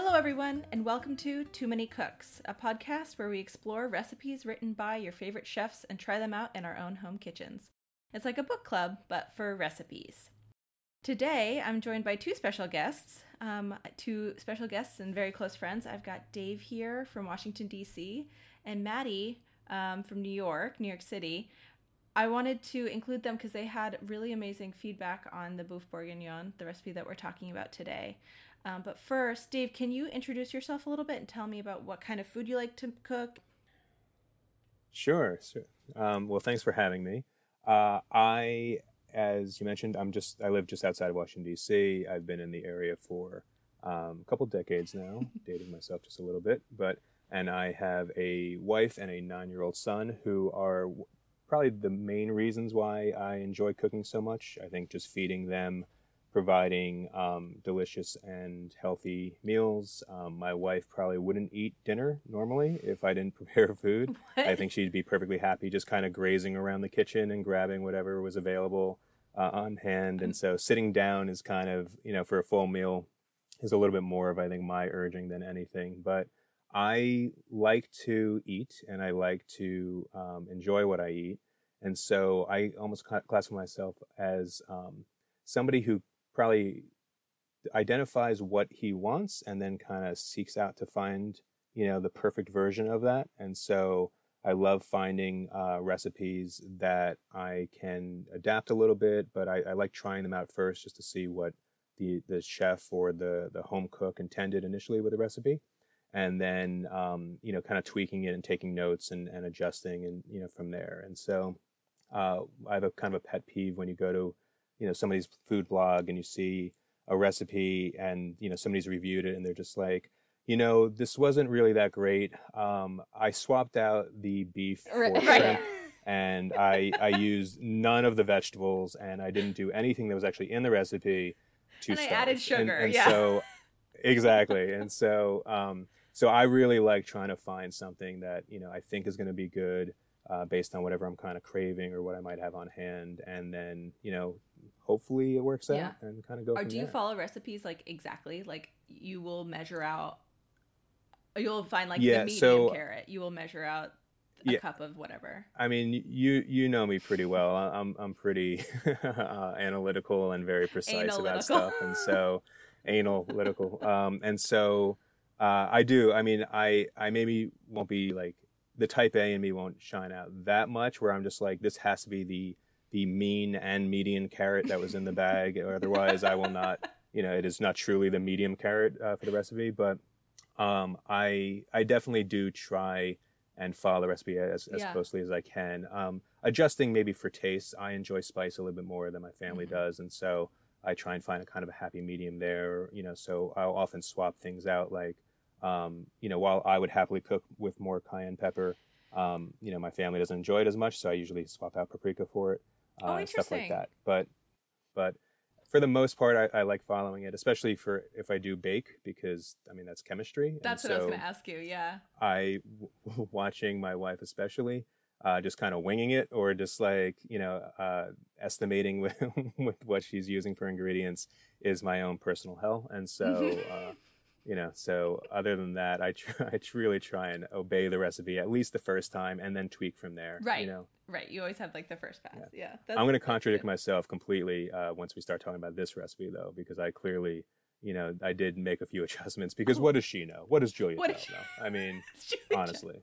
Hello, everyone, and welcome to Too Many Cooks, a podcast where we explore recipes written by your favorite chefs and try them out in our own home kitchens. It's like a book club, but for recipes. Today, I'm joined by two special guests, um, two special guests and very close friends. I've got Dave here from Washington, D.C., and Maddie um, from New York, New York City. I wanted to include them because they had really amazing feedback on the boeuf bourguignon, the recipe that we're talking about today. Um, but first, Dave, can you introduce yourself a little bit and tell me about what kind of food you like to cook? Sure. sure. Um, well, thanks for having me. Uh, I, as you mentioned, I'm just I live just outside of Washington D.C. I've been in the area for um, a couple decades now, dating myself just a little bit, but and I have a wife and a nine-year-old son who are probably the main reasons why I enjoy cooking so much. I think just feeding them providing um, delicious and healthy meals. Um, my wife probably wouldn't eat dinner normally if I didn't prepare food. What? I think she'd be perfectly happy just kind of grazing around the kitchen and grabbing whatever was available uh, on hand. And so sitting down is kind of, you know, for a full meal is a little bit more of, I think, my urging than anything. But I like to eat and I like to um, enjoy what I eat. And so I almost classify myself as um, somebody who probably identifies what he wants and then kind of seeks out to find you know the perfect version of that. And so i love finding uh, recipes that i can adapt a little bit but I, I, like trying them out first just to see what the the chef or the the home cook intended initially with the recipe. And then um, you know kind of tweaking it and taking notes and, and adjusting and you know from there. And so uh, i have a kind of a pet peeve when you go to you know somebody's food blog and you see a recipe and you know somebody's reviewed it and they're just like you know this wasn't really that great. Um, i swapped out the beef for right. shrimp and i i used none of the vegetables and i didn't do anything that was actually in the recipe to and i added sugar and, and yeah. so exactly. And so um, so i really like trying to find something that you know i think is going to be good uh, based on whatever I'm kind of craving or what I might have on hand, and then you know hopefully it works out yeah. and kind of go. Or do you there. follow recipes like exactly like you will measure out? You'll find like yeah, the medium so, carrot. You will measure out a yeah, cup of whatever. I mean, you you know me pretty well. I'm I'm pretty uh, analytical and very precise analytical. about stuff, and so analytical. Um, and so uh, I do. I mean, I I maybe won't be like the type A in me won't shine out that much. Where I'm just like, this has to be the the mean and median carrot that was in the bag, or otherwise I will not. You know, it is not truly the medium carrot uh, for the recipe. But um, I I definitely do try and follow the recipe as, as yeah. closely as I can. Um, adjusting maybe for taste. I enjoy spice a little bit more than my family mm-hmm. does, and so I try and find a kind of a happy medium there. You know, so I'll often swap things out. Like, um, you know, while I would happily cook with more cayenne pepper, um, you know, my family doesn't enjoy it as much, so I usually swap out paprika for it uh, oh, stuff like that. But but for the most part, I, I, like following it, especially for if I do bake because I mean that's chemistry. That's what so I was going to ask you. Yeah. I w- watching my wife especially. Uh, just kind of winging it, or just like you know, uh, estimating with, with what she's using for ingredients is my own personal hell, and so uh, you know so other than that i try i really try and obey the recipe at least the first time and then tweak from there right. you know? Right. You always have like the first pass. Yeah, yeah. I'm going to contradict myself completely uh, once we start talking about this recipe though because i clearly you know i did make a few adjustments because oh. what does she know? What does julia what know i mean honestly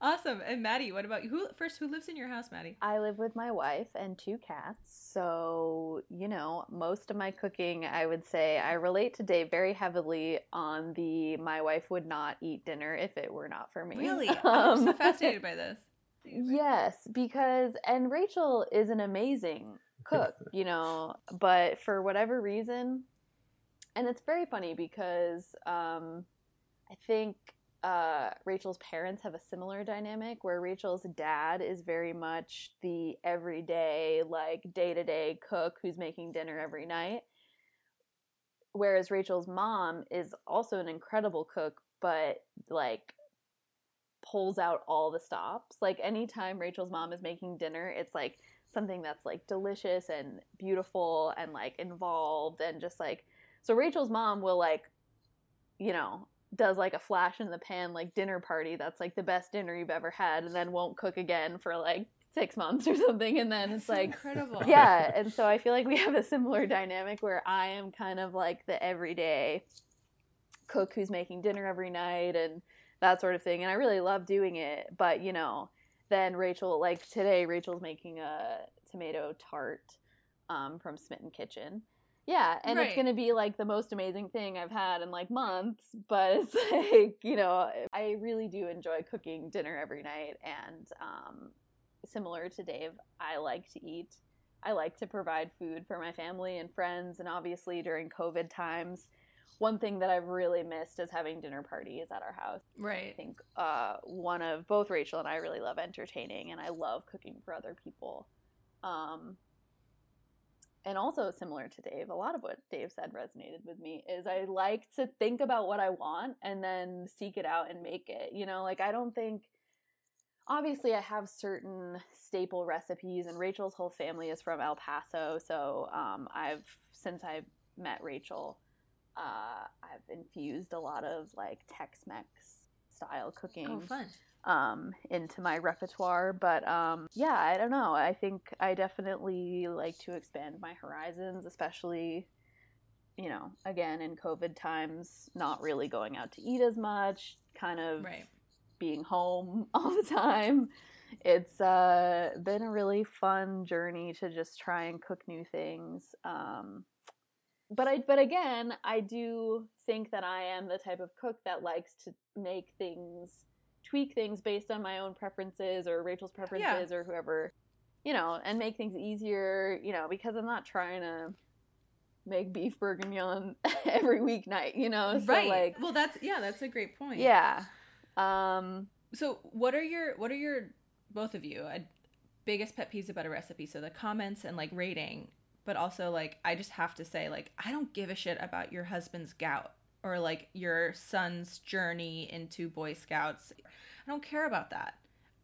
Awesome. And Maddie, what about you? Who first? Who lives in your house, Maddie? I live with my wife and two cats. So you know, most of my cooking, I would say, I relate to Dave very heavily on the my wife would not eat dinner if it were not for me. Really, um, I'm so fascinated by this. Yes, because and Rachel is an amazing cook, you know, but for whatever reason, and it's very funny because um, I think uh, Rachel's parents have a similar dynamic where Rachel's dad is very much the everyday, like day to day cook who's making dinner every night. Whereas Rachel's mom is also an incredible cook, but like pulls out all the stops. Like anytime Rachel's mom is making dinner, it's like something that's like delicious and beautiful and like involved and just like so Rachel's mom will like you know does like a flash in the pan like dinner party that's like the best dinner you've ever had and then won't cook again for like six months or something and then That's it's like incredible. yeah and so i feel like we have a similar dynamic where i am kind of like the everyday cook who's making dinner every night and that sort of thing and i really love doing it but you know then rachel like today rachel's making a tomato tart um, from smitten kitchen yeah and it's gonna be like the most amazing thing i've had in like months but it's like you know i really do enjoy cooking dinner every night and um, similar to dave i like to eat I like to provide food for my family and friends, and obviously during COVID times, one thing that I've really missed is having dinner parties at our house. Right. I think uh, one of both Rachel and I really love entertaining, and I love cooking for other people. Um, and also similar to Dave, a lot of what Dave said resonated with me. Is I like to think about what I want and then seek it out and make it. You know, like I don't think obviously I have certain staple recipes and Rachel's whole family is from El Paso, so um, I've since I met Rachel, uh, I've infused a lot of like Tex-Mex style cooking Oh, fun. um, into my repertoire. But um, yeah, I don't know. I think I definitely like to expand my horizons, especially, you know, again in COVID times, not really going out to eat as much, kind of Right. being home all the time. It's uh, been a really fun journey to just try and cook new things. Um, but I, but again, I do think that I am the type of cook that likes to make things, tweak things based on my own preferences or Rachel's preferences or whoever, you know, and make things easier, you know, because I'm not trying to make beef bourguignon every weeknight, you know. So right. like, well, that's yeah, that's a great point. yeah. Um, So, what are your what are your both of you uh, biggest pet peeves about a recipe? So the comments and like rating, but also like I just have to say like I don't give a shit about your husband's gout or like your son's journey into Boy Scouts. I don't care about that.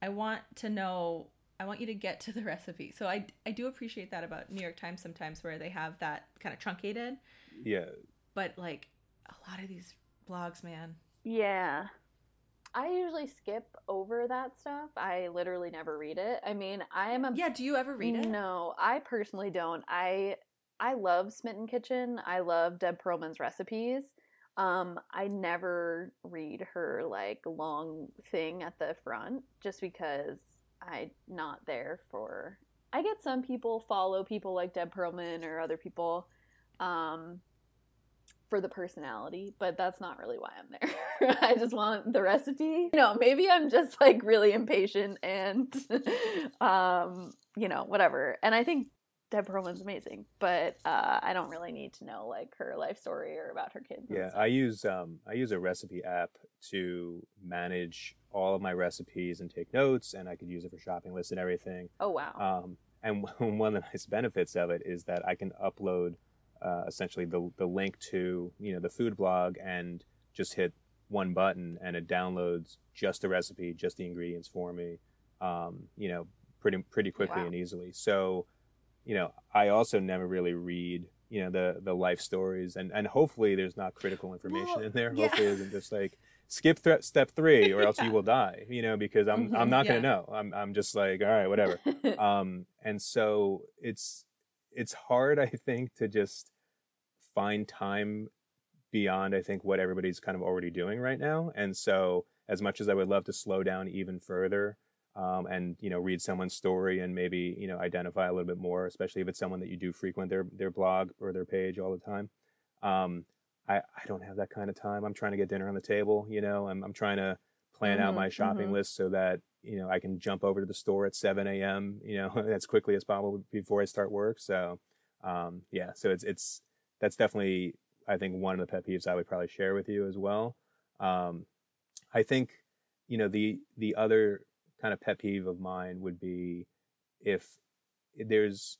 I want to know. I want you to get to the recipe. So I I do appreciate that about New York Times sometimes where they have that kind of truncated, Yeah, but like a lot of these blogs, man. Yeah. I usually skip over that stuff. I literally never read it. I mean, I am a Yeah, do you ever read it? No, I personally don't. I I love Smitten Kitchen. I love Deb Perelman's recipes. Um, I never read her like long thing at the front just because I'm not there for I get some people follow people like Deb Perelman or other people um for the personality, but that's not really why I'm there. I just want the recipe. You know, maybe I'm just like really impatient and um, you know, whatever. And I think Deb Perelman's amazing, but uh, I don't really need to know like her life story or about her kids. yeah. I use um, I use a recipe app to manage all of my recipes and take notes, and I could use it for shopping lists and everything. oh wow. Um, and one of the nice benefits of it is that I can upload uh, essentially the the link to you know the food blog and just hit one button and it downloads just the recipe, just the ingredients for me. Um, you know, pretty pretty quickly Wow. and easily. So, you know, I also never really read you know the the life stories and and hopefully there's not critical information Well, in there. yeah. Hopefully it isn't just like skip th- step three or else Yeah. you will die. You know, because I'm Mhm. I'm not gonna know. I'm I'm just like all right, whatever um, and so it's it's hard i think to just find time beyond i think what everybody's kind of already doing right now and so as much as i would love to slow down even further um, and you know read someone's story and maybe you know identify a little bit more especially if it's someone that you do frequent their their blog or their page all the time um, I, I don't have that kind of time i'm trying to get dinner on the table you know i'm, I'm trying to plan out Mhm, my shopping mhm. list so that you know I can jump over to the store at 7 a.m. You know as quickly as possible before I start work. So um, yeah, so it's it's that's definitely I think one of the pet peeves I would probably share with you as well. Um, I think you know the the other kind of pet peeve of mine would be if there's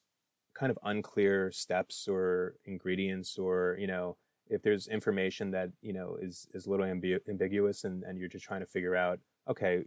kind of unclear steps or ingredients or you know if there's information that you know is is a little ambi- ambiguous and and you're just trying to figure out okay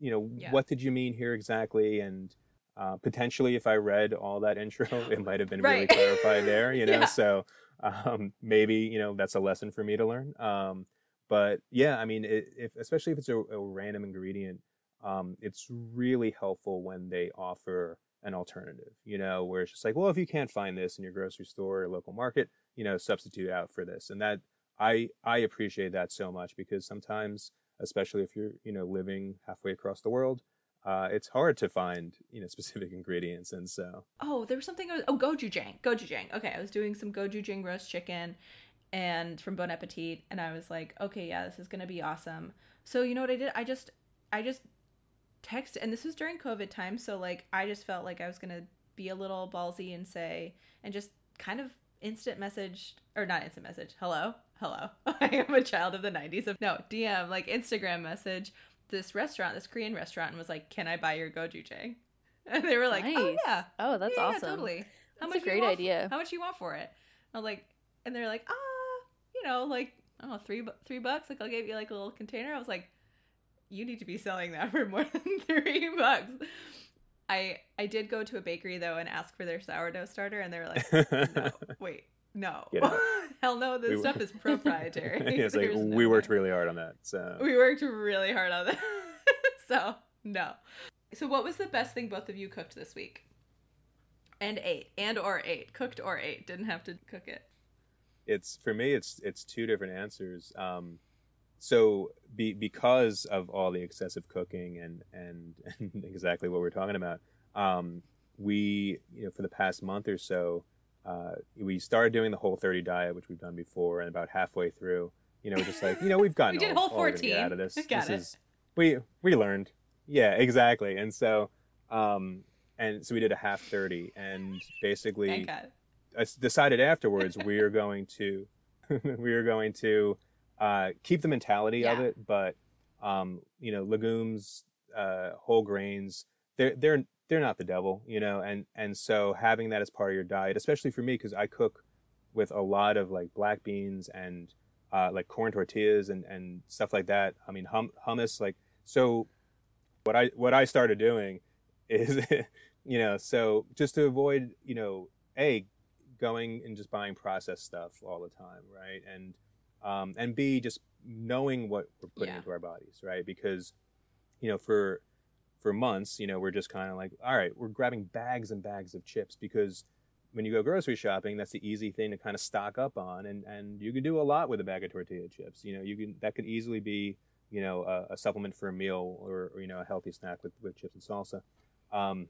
you know Yeah. what did you mean here exactly and uh, potentially if i read all that intro it might have been really clarified there you know Yeah. so um, maybe you know that's a lesson for me to learn um, but yeah, I mean, it, if especially if it's a, a random ingredient, um, it's really helpful when they offer an alternative. You know, where it's just like, well, if you can't find this in your grocery store or local market, you know, substitute out for this, and that I I appreciate that so much because sometimes, especially if you're you know living halfway across the world, uh, it's hard to find you know specific ingredients, and so. Oh, there was something. Oh, gochujang, gochujang. Okay, I was doing some gochujang roast chicken, and from Bon Appetit, and I was like, okay, yeah, this is gonna be awesome. So you know what I did? I just, I just text, and this was during COVID time, so like I just felt like I was gonna be a little ballsy and say, and just kind of instant message or not instant message. Hello, hello. I am a child of the '90s. Of no DM, like Instagram message. This restaurant, this Korean restaurant, and was like, "Can I buy your gochujang?" And they were like, "Oh yeah, Oh, that's yeah, yeah, awesome. totally. How That's much a great want- idea. How much you want for it?" I was like, and they're like, "Ah, you know, like I don't know, three three bucks. Like I'll give you like a little container." I was like, "You need to be selling that for more than three bucks." I I did go to a bakery though and ask for their sourdough starter, and they were like, "No, wait, no, hell no, this We- stuff is proprietary." it's like we no worked way." really hard on that. So We worked really hard on that, so no. So, what was the best thing both of you cooked this week? And ate, and or ate, cooked or ate. Didn't have to cook it. it's for me it's it's two different answers um so be, because of all the excessive cooking and, and and exactly what we're talking about um we you know for the past month or so uh we started doing the whole 30 diet which we've done before and about halfway through you know we're just like you know we've gotten We did all, Whole all we're gonna 14. get out of this Got this it. is we we learned yeah exactly and so um and so we did a half 30 and basically. I decided afterwards we are going to we are going to uh, keep the mentality of it, but um, you know, legumes, uh, whole grains, they're they're they're not the devil, you know, and and so having that as part of your diet, especially for me because I cook with a lot of like black beans and uh, like corn tortillas and and stuff like that. I mean hum- hummus, like so. What I what I started doing is, you know, so just to avoid, you know, a going and just buying processed stuff all the time, right? And um, and B just knowing what we're putting Yeah. into our bodies, right? Because you know, for for months, you know, we're just kind of like, all right, we're grabbing bags and bags of chips because when you go grocery shopping, that's the easy thing to kind of stock up on, and and you can do a lot with a bag of tortilla chips. You know, you can that could easily be you know a, a supplement for a meal or, or you know a healthy snack with with chips and salsa. Um,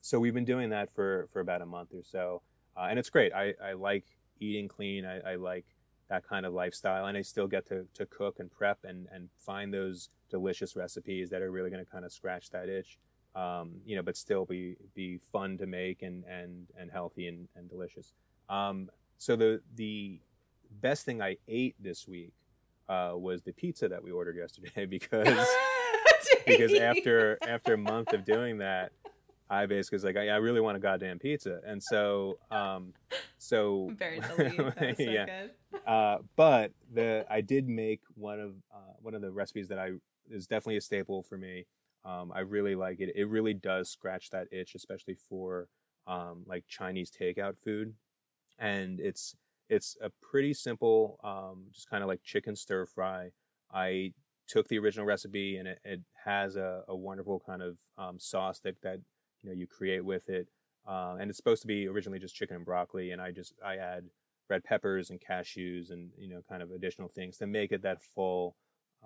so we've been doing that for for about a month or so, uh, and it's great. I, I like eating clean. I, I like that kind of lifestyle, and I still get to, to cook and prep and, and find those delicious recipes that are really going to kind of scratch that itch, um, you know, but still be be fun to make and and and healthy and, and delicious. Um, so the the best thing I ate this week uh, was the pizza that we ordered yesterday because because after after a month of doing that, I basically was like, I, I really want a goddamn pizza, and so um, so Buried the lead. That was so yeah. good. Uh, but the I did make one of uh, one of the recipes that I is definitely a staple for me. Um, I really like it. It really does scratch that itch, especially for um, like Chinese takeout food, and it's it's a pretty simple, um, just kind of like chicken stir fry. I took the original recipe, and it, it has a, a wonderful kind of um, sauce that that you know you create with it, uh, and it's supposed to be originally just chicken and broccoli, and I just I add red peppers and cashews and you know kind of additional things to make it that full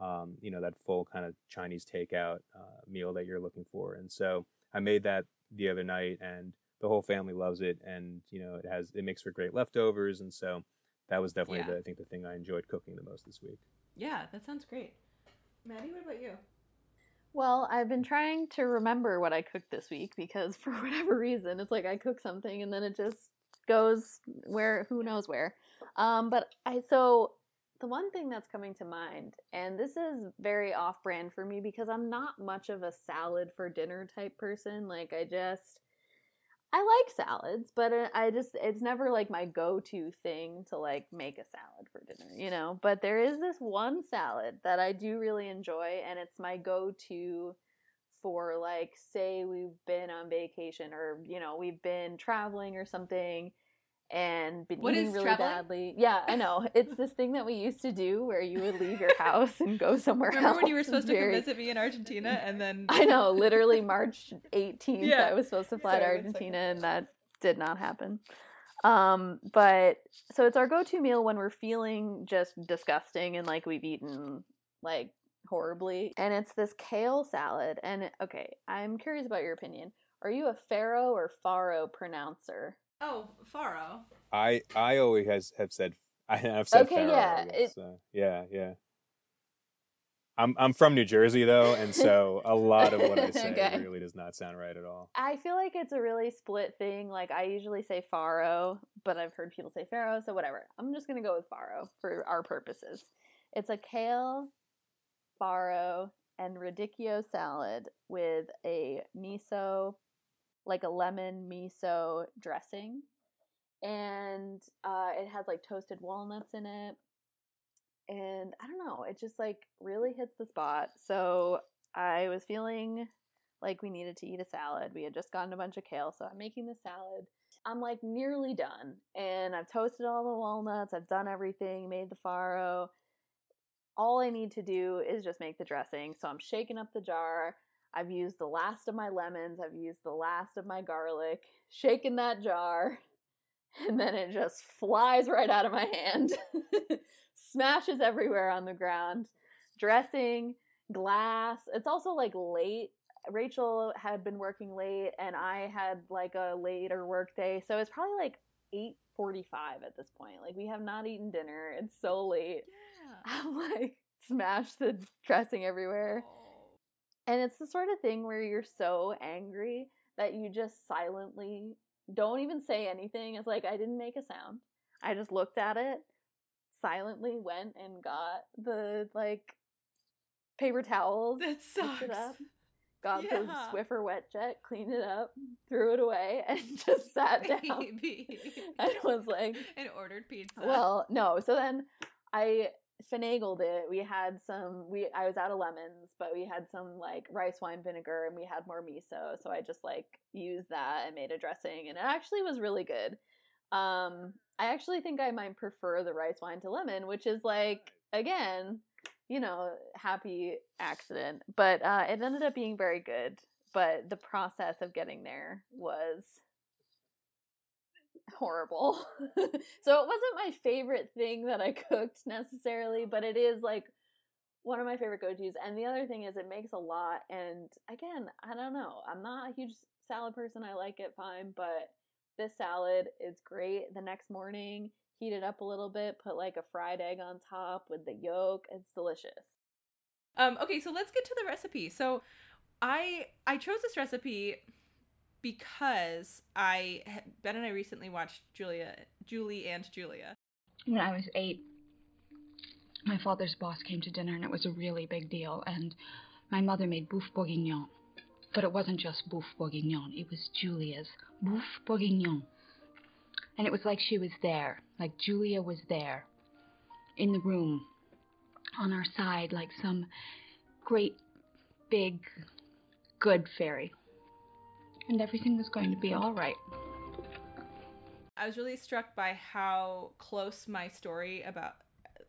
um, you know that full kind of chinese takeout uh, meal that you're looking for and so i made that the other night and the whole family loves it and you know it has it makes for great leftovers and so that was definitely Yeah. the, i think the thing i enjoyed cooking the most this week Yeah, that sounds great. Maddie, what about you? Well, I've been trying to remember what I cooked this week because for whatever reason, it's like I cook something and then it just goes where who knows where. Um, but I so the one thing that's coming to mind, and this is very off brand for me because I'm not much of a salad for dinner type person. Like I just I like salads, but uh, I just it's never like my go-to thing to like make a salad for dinner, you know. But there is this one salad that I do really enjoy and it's my go-to for like say we've been on vacation or you know, we've been traveling or something and been What eating is really traveling? badly. Yeah, I know. It's this thing that we used to do where you would leave your house and go somewhere Remember else. Remember when you were supposed to come very- visit me in Argentina and then I know, literally March 18th, Yeah. I was supposed to fly to Sorry, one Argentina, and that did not happen. Um, but so it's our go-to meal when we're feeling just disgusting and like we've eaten like horribly, and it's this kale salad. And okay, I'm curious about your opinion. Are you a Faro or Faro pronouncer? Oh, Faro. I I always has have said I have said Okay, Pharaoh, yeah, I guess, uh, yeah, yeah. I'm I'm from New Jersey though, and so a lot of what I say Okay. really does not sound right at all. I feel like it's a really split thing. Like I usually say Faro, but I've heard people say Faro, so whatever. I'm just gonna go with Faro for our purposes. It's a kale, farro, and radicchio salad with a miso, like a lemon miso dressing, and uh, it has like toasted walnuts in it. And I don't know, it just like really hits the spot. So I was feeling like we needed to eat a salad. We had just gotten a bunch of kale, so I'm making the salad. I'm like nearly done, and I've toasted all the walnuts. I've done everything, made the farro. All I need to do is just make the dressing. So I'm shaking up the jar. I've used the last of my lemons. I've used the last of my garlic. Shaking that jar, and then it just flies right out of my hand, smashes everywhere on the ground. Dressing, glass. It's also like late Rachel had been working late and I had like a later work day. So it's probably like 8:45 at this point. Like we have not eaten dinner. It's so late. Yeah. I'm like smashed the dressing everywhere. And it's the sort of thing where you're so angry that you just silently don't even say anything. It's like I didn't make a sound. I just looked at it, silently went and got the like paper towels, That picked it sucks. up, got Yeah. the Swiffer wet jet, cleaned it up, threw it away, and just sat down Baby. and was like, and ordered pizza. well, no. So then I finagled it. We had some we I was out of lemons, but we had some like rice wine vinegar and we had more miso. So I just like used that and made a dressing and it actually was really good. Um I actually think I might prefer the rice wine to lemon, which is like again, you know, happy accident. But uh it ended up being very good. But the process of getting there was horrible. so it wasn't my favorite thing that I cooked necessarily, but it is like one of my favorite go-tos. And the other thing is it makes a lot and again, I don't know. I'm not a huge salad person. I like it fine, but this salad is great. The next morning, heat it up a little bit, put like a fried egg on top with the yolk. It's delicious. Um, okay, so let's get to the recipe. So I I chose this recipe because I Ben and I recently watched Julia Julie and Julia. When I was eight, my father's boss came to dinner and it was a really big deal. And my mother made boeuf bourguignon. But it wasn't just boeuf bourguignon, it was Julia's boeuf bourguignon. And it was like she was there, like Julia was there in the room on our side, like some great big good fairy. And everything was going to be all right. I was really struck by how close my story about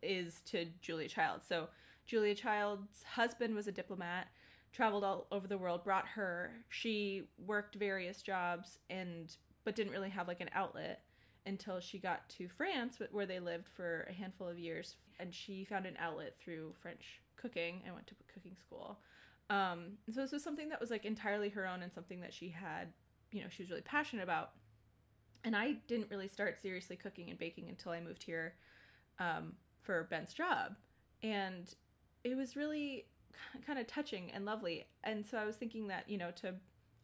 is to Julia Child. So Julia Child's husband was a diplomat, traveled all over the world, brought her. She worked various jobs and but didn't really have like an outlet until she got to France where they lived for a handful of years and she found an outlet through French cooking and went to cooking school. Um, so this was something that was like entirely her own and something that she had, you know, she was really passionate about and I didn't really start seriously cooking and baking until I moved here um, for Ben's job, and it was really kind of touching and lovely. And so I was thinking that you know to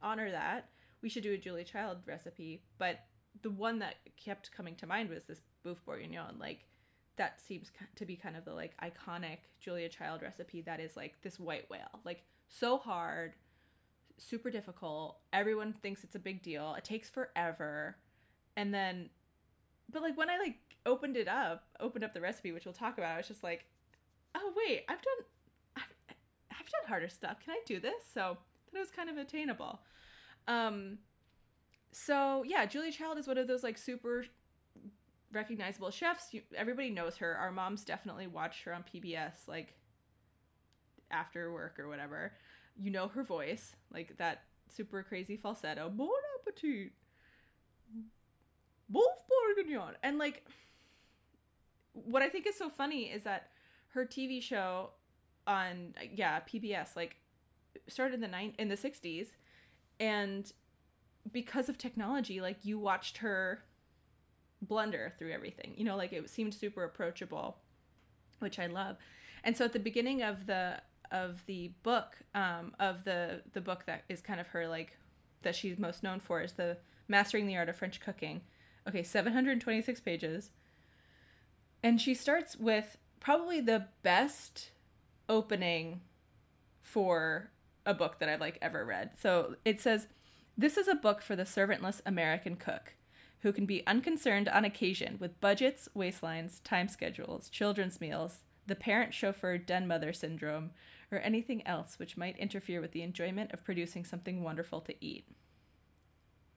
honor that we should do a Julia Child recipe, but the one that kept coming to mind was this boeuf bourguignon. Like that seems to be kind of the like iconic Julia Child recipe that is like this white whale, like so hard, super difficult. Everyone thinks it's a big deal. It takes forever and then but like when i like opened it up opened up the recipe which we'll talk about i was just like oh wait i've done i've, I've done harder stuff can i do this so that was kind of attainable um so yeah julia child is one of those like super recognizable chefs. You, everybody knows her. Our moms definitely watched her on PBS, like after work or whatever. You know her voice, like that super crazy falsetto. Bon appetit. Boeuf bourguignon. And like, what I think is so funny is that her TV show on yeah PBS like started in the nine in the sixties, and because of technology, like you watched her blunder through everything. You know, like it seemed super approachable, which I love. And so at the beginning of the of the book, um, of the the book that is kind of her like that she's most known for is the Mastering the Art of French Cooking. Okay, 726 pages. And she starts with probably the best opening for a book that I've like ever read. So it says, "This is a book for the servantless American cook." Who can be unconcerned on occasion with budgets, waistlines, time schedules, children's meals, the parent chauffeur den mother syndrome, or anything else which might interfere with the enjoyment of producing something wonderful to eat.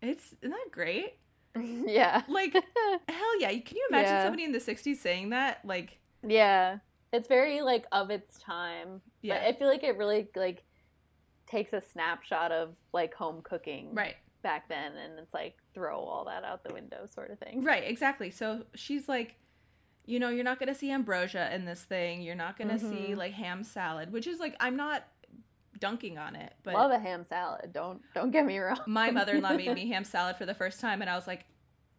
It's isn't that great? yeah. Like hell yeah! Can you imagine Yeah. somebody in the '60s saying that? Like, Yeah. It's very like of its time. Yeah. But I feel like it really like takes a snapshot of like home cooking right, back then and it's like throw all that out the window sort of thing. right, exactly. So she's like, you know, you're not gonna see ambrosia in this thing. You're not gonna see Mhm. like ham salad, which is like I'm not dunking on it, but Love a ham salad. Don't don't get me wrong. my mother-in-law made me ham salad for the first time and i was like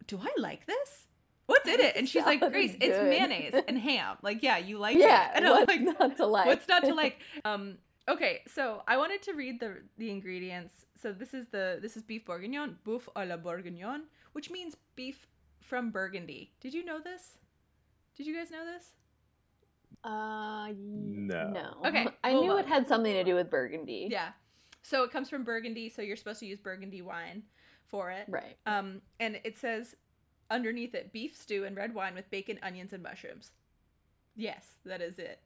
do i like this what's in it and she's like grace it's mayonnaise and ham like yeah you like yeah, it and i'm what's like not to like? what's not to like um okay so i wanted to read the the ingredients so this is the this is beef bourguignon boeuf à la bourguignon which means beef from burgundy did you know this did you guys know this Uh, No. no. Okay, I well, knew well. it had something to do with Burgundy. yeah so it comes from burgundy so you're supposed to use burgundy wine for it Right. Um, and it says underneath it beef stew and red wine with bacon, onions, and mushrooms. Yes, that is it.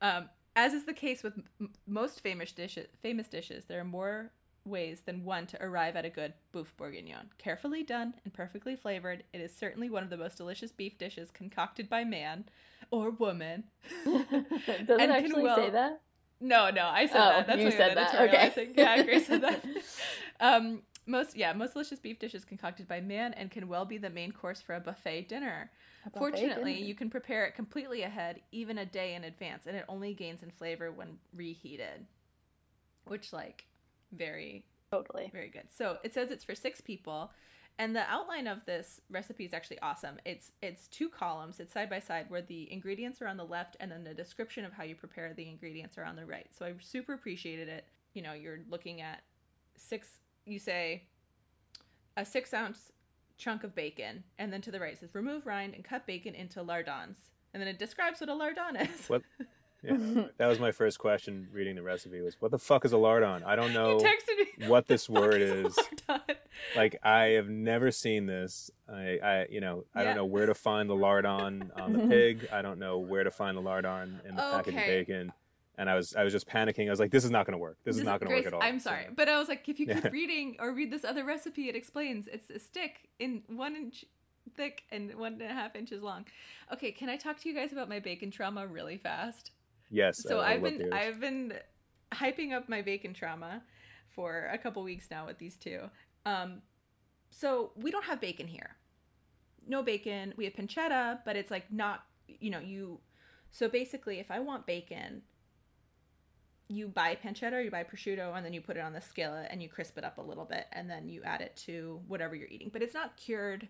Um, as is the case with m- most famous dishes, famous dishes, there are more ways than one to arrive at a good boeuf bourguignon. Carefully done and perfectly flavored, it is certainly one of the most delicious beef dishes concocted by man or woman. Does it And actually well- say that? No, no, I said Oh, that. That's you said that. Okay. Yeah, Grace said that. Um, most yeah, most delicious beef dishes concocted by man and can well be the main course for a buffet dinner. A buffet Fortunately, dinner. you can prepare it completely ahead, even a day in advance, and it only gains in flavor when reheated. Which like very totally. very good. So it says it's for six people, and the outline of this recipe is actually awesome. It's it's two columns. It's side by side where the ingredients are on the left, and then the description of how you prepare the ingredients are on the right. So I super appreciated it. You know, you're looking at six. You say a six ounce chunk of bacon, and then to the right it says remove rind and cut bacon into lardons, and then it describes what a lardon is. What? Yeah, that was my first question reading the recipe was what the fuck is a lardon? I don't know me what this "What the word a is. Like I have never seen this. I, I you know, I Yeah. don't know where to find the lardon on the pig. I don't know where to find the lardon in the package of bacon. And I was I was just panicking. I was like, this is not going to work. This is not going to work at all. I'm So- sorry, but I was like, if you keep Yeah. reading or read this other recipe, it explains it's a stick in one inch thick and one and a half inches long. Okay, can I talk to you guys about my bacon trauma really fast? Yes. So I- love been. I've been hyping up my bacon trauma for a couple weeks now with these two. Um, so we don't have bacon here. No bacon. We have pancetta, but it's like not you know you. So basically, if I want bacon, you buy pancetta you buy prosciutto, and then you put it on the skillet and you crisp it up a little bit, and then you add it to whatever you're eating. But it's not cured.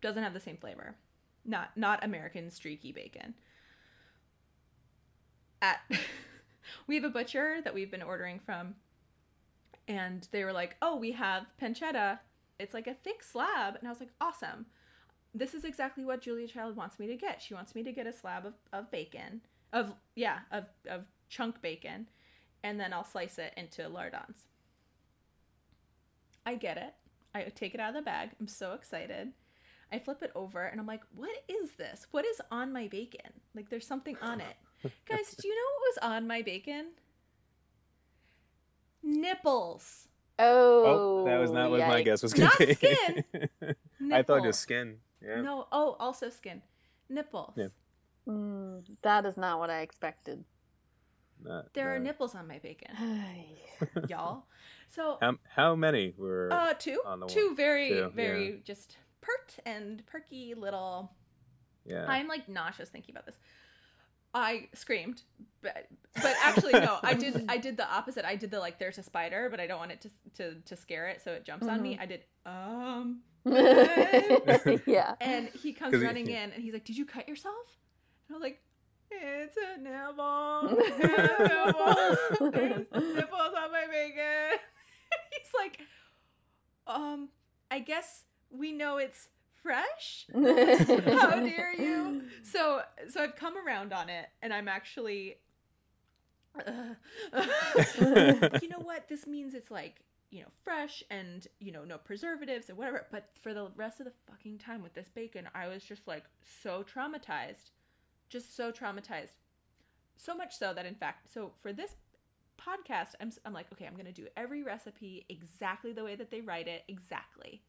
Doesn't have the same flavor. Not not American streaky bacon at we have a butcher that we've been ordering from and they were like oh we have pancetta it's like a thick slab and i was like awesome this is exactly what julia child wants me to get she wants me to get a slab of, of bacon of yeah of, of chunk bacon and then i'll slice it into lardons i get it i take it out of the bag i'm so excited i flip it over and i'm like what is this what is on my bacon like there's something on it Guys, do you know what was on my bacon? Nipples. Oh, Oh, that was not what my guess was going Not to be. skin. I thought Nipple. just skin. Yeah. No. Oh, also skin. Nipples. Yeah. Mm, that is not what I expected. Not- There are nipples on my bacon, y'all. So, How, how many were? uh, two, on the two one? very, Two, very just pert and perky little. yeah. I'm like nauseous thinking about this. I screamed, but but actually no, I did I did the opposite. I did the like there's a spider, but I don't want it to to to scare it, so it jumps on me. I did um, yeah. and he comes 'Cause he- running in, and he's like, "Did you cut yourself?" And I'm like, "It's a nibble, nibbles, There's nipples on my bacon." he's like, "Um, I guess we know it's fresh." How dare you? So so I've come around on it and I'm actually you know what? This means it's like, you know, fresh and, you know, no preservatives and whatever. But for the rest of the fucking time with this bacon, I was just like so traumatized. Just so traumatized. So much so that in fact, so for this podcast, I'm I'm like, okay, I'm going to do every recipe exactly the way that they write it, exactly.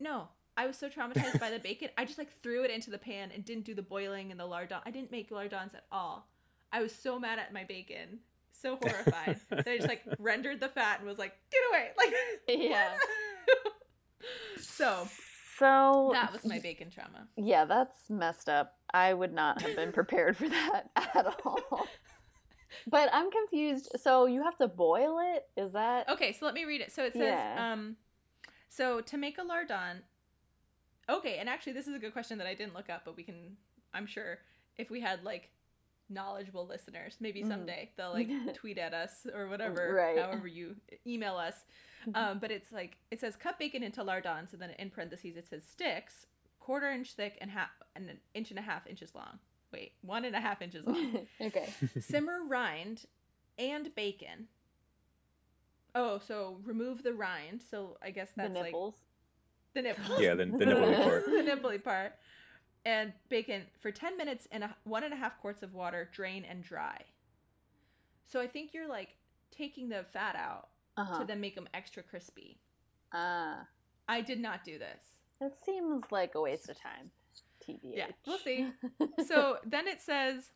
No, I was so traumatized by the bacon. I just like threw it into the pan and didn't do the boiling and the lardon. I didn't make lardons at all. I was so mad at my bacon, so horrified that I just like rendered the fat and was like, "Get away!" Like, Yeah. so So that was my bacon trauma. Yeah, that's messed up. I would not have been prepared for that at all. But I'm confused. So you have to boil it? Is that Okay, so let me read it. So it says, Yeah. um, so to make a lardon. Okay, and actually, this is a good question that I didn't look up, but we can. I'm sure if we had like knowledgeable listeners, maybe Mhm. someday they'll like tweet at us or whatever, Right. however you email us. Um, but it's like it says cut bacon into lardons, and then in parentheses it says sticks, quarter inch thick and half and an inch and a half inches long. Wait, one and a half inches long. okay. Simmer rind and bacon. Oh, so remove the rind. So I guess The that's like nipples. the nipples. Yeah, the- the nipply part. the nipply part. And bacon for 10 minutes in a, one and a half quarts of water, drain and dry. So I think you're like taking the fat out uh-huh. to then make them extra crispy. Ah. I did not do this. It seems like a waste of time. TBH. Yeah, we'll see. So then it says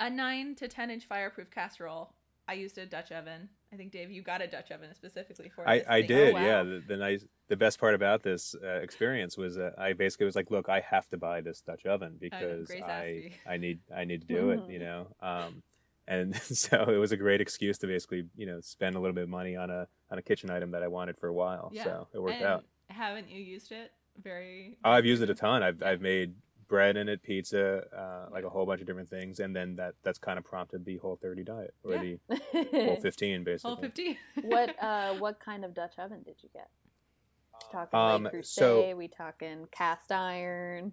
a 9 to 10 inch fireproof casserole. I used a Dutch oven. I think Dave, you got a Dutch oven specifically for I, this. I thing. did, Oh, wow. yeah. The, the nice, the best part about this uh, experience was that I basically was like, look, I have to buy this Dutch oven because Grace I. I need, I need to do it, you know. Um, and so it was a great excuse to basically, you know, spend a little bit of money on a on a kitchen item that I wanted for a while. Yeah. So it worked And out. Haven't you used it? Very. Oh, I've used it a ton. I've I've made bread in it, pizza, uh, like a whole bunch of different things, and then that that's kind of prompted the whole thirty diet or Yeah. the whole fifteen basically. Whole 50. what uh what kind of Dutch oven did you get? Talking Um, like Creuset, so- we talking cast iron.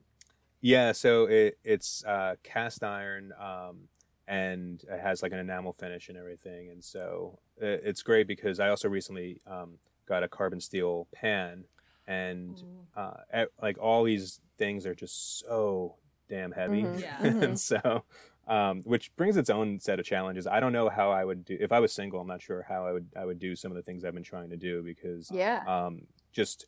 Yeah, so it, it's uh, cast iron, um, and it has like an enamel finish and everything, and so it, it's great because I also recently um, got a carbon steel pan, and uh, e- like all these things are just so damn heavy, Mhm. Yeah. and so um, which brings its own set of challenges. I don't know how I would do if I was single. I'm not sure how I would I would do some of the things I've been trying to do because Yeah. um, just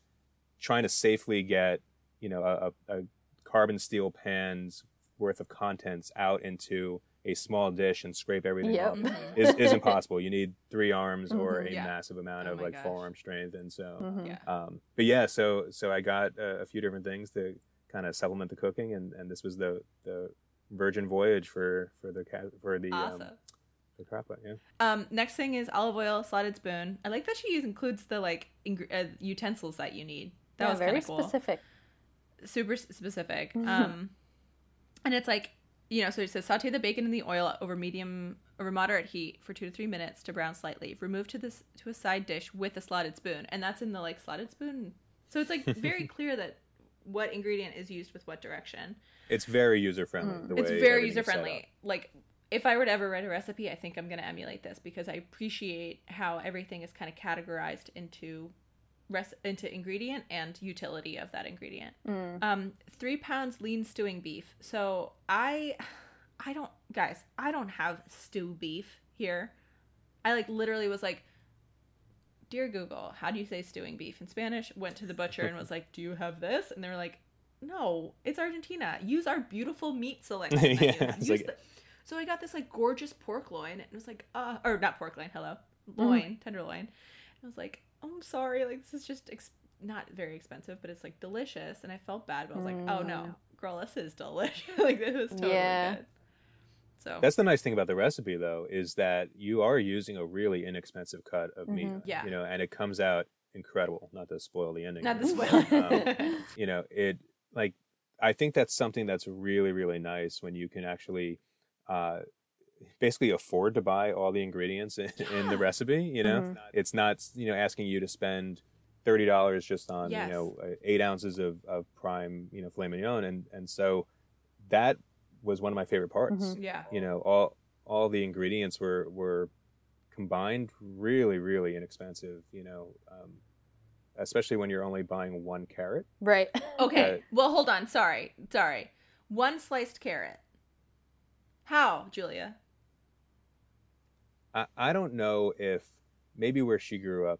trying to safely get you know a, a, a carbon steel pan's worth of contents out into a small dish and scrape everything Yep. off Mhm. is, is impossible. You need three arms or Mhm. a Yeah. massive amount Oh of like gosh. forearm strength, and so. Mhm. Yeah. Um, but yeah, so so I got a, a few different things to kind of supplement the cooking, and, and this was the the virgin voyage for for the ca- for the Awesome. um, the crock pot. Yeah. Um, next thing is olive oil, slotted spoon. I like that she includes the like ing- uh, utensils that you need. That yeah, was very kind of cool. specific. Super specific. Mhm. Um, and it's like you know, so it says saute the bacon in the oil over medium over moderate heat for two to three minutes to brown slightly. Remove to this to a side dish with a slotted spoon, and that's in the like slotted spoon. So it's like very clear that what ingredient is used with what direction. It's very user friendly. Mm. It's very user is set up. friendly. Like if I were to ever write a recipe, I think I'm going to emulate this because I appreciate how everything is kind of categorized into res- into ingredient and utility of that ingredient. Mm. Um, three pounds lean stewing beef. So I, I don't, guys, I don't have stew beef here. I like literally was like, dear Google, how do you say stewing beef in Spanish? Went to the butcher and was like, do you have this? And they were like, no, it's Argentina. Use our beautiful meat selection. Yeah, that you have. it's like- the- so I got this like gorgeous pork loin, and it was like, uh, or not pork loin, hello, Mm-hmm. loin, tenderloin. I was like, oh, I'm sorry, like this is just ex- not very expensive, but it's like delicious, and I felt bad, but I was like, oh no, Mm. girl, this is delicious. like it was totally Yeah. good. So That's the nice thing about the recipe, though, is that you are using a really inexpensive cut of meat. Mhm. Yeah. You know, and it comes out incredible. Not to spoil the ending. not here, this but, way. um, you know, it like I think that's something that's really really nice when you can actually uh, basically afford to buy all the ingredients in, in the recipe. You know, Mhm. it's not you know asking you to spend thirty dollars just on Yes. you know uh, eight ounces of, of prime you know filet mignon, and and so that was one of my favorite parts. Mhm. yeah. You know, all all the ingredients were were combined really really inexpensive. You know. Um, Especially when you're only buying one carrot. Right. Okay. Right. Well, hold on. Sorry. Sorry. One sliced carrot. How, Julia? I, I don't know if maybe where she grew up,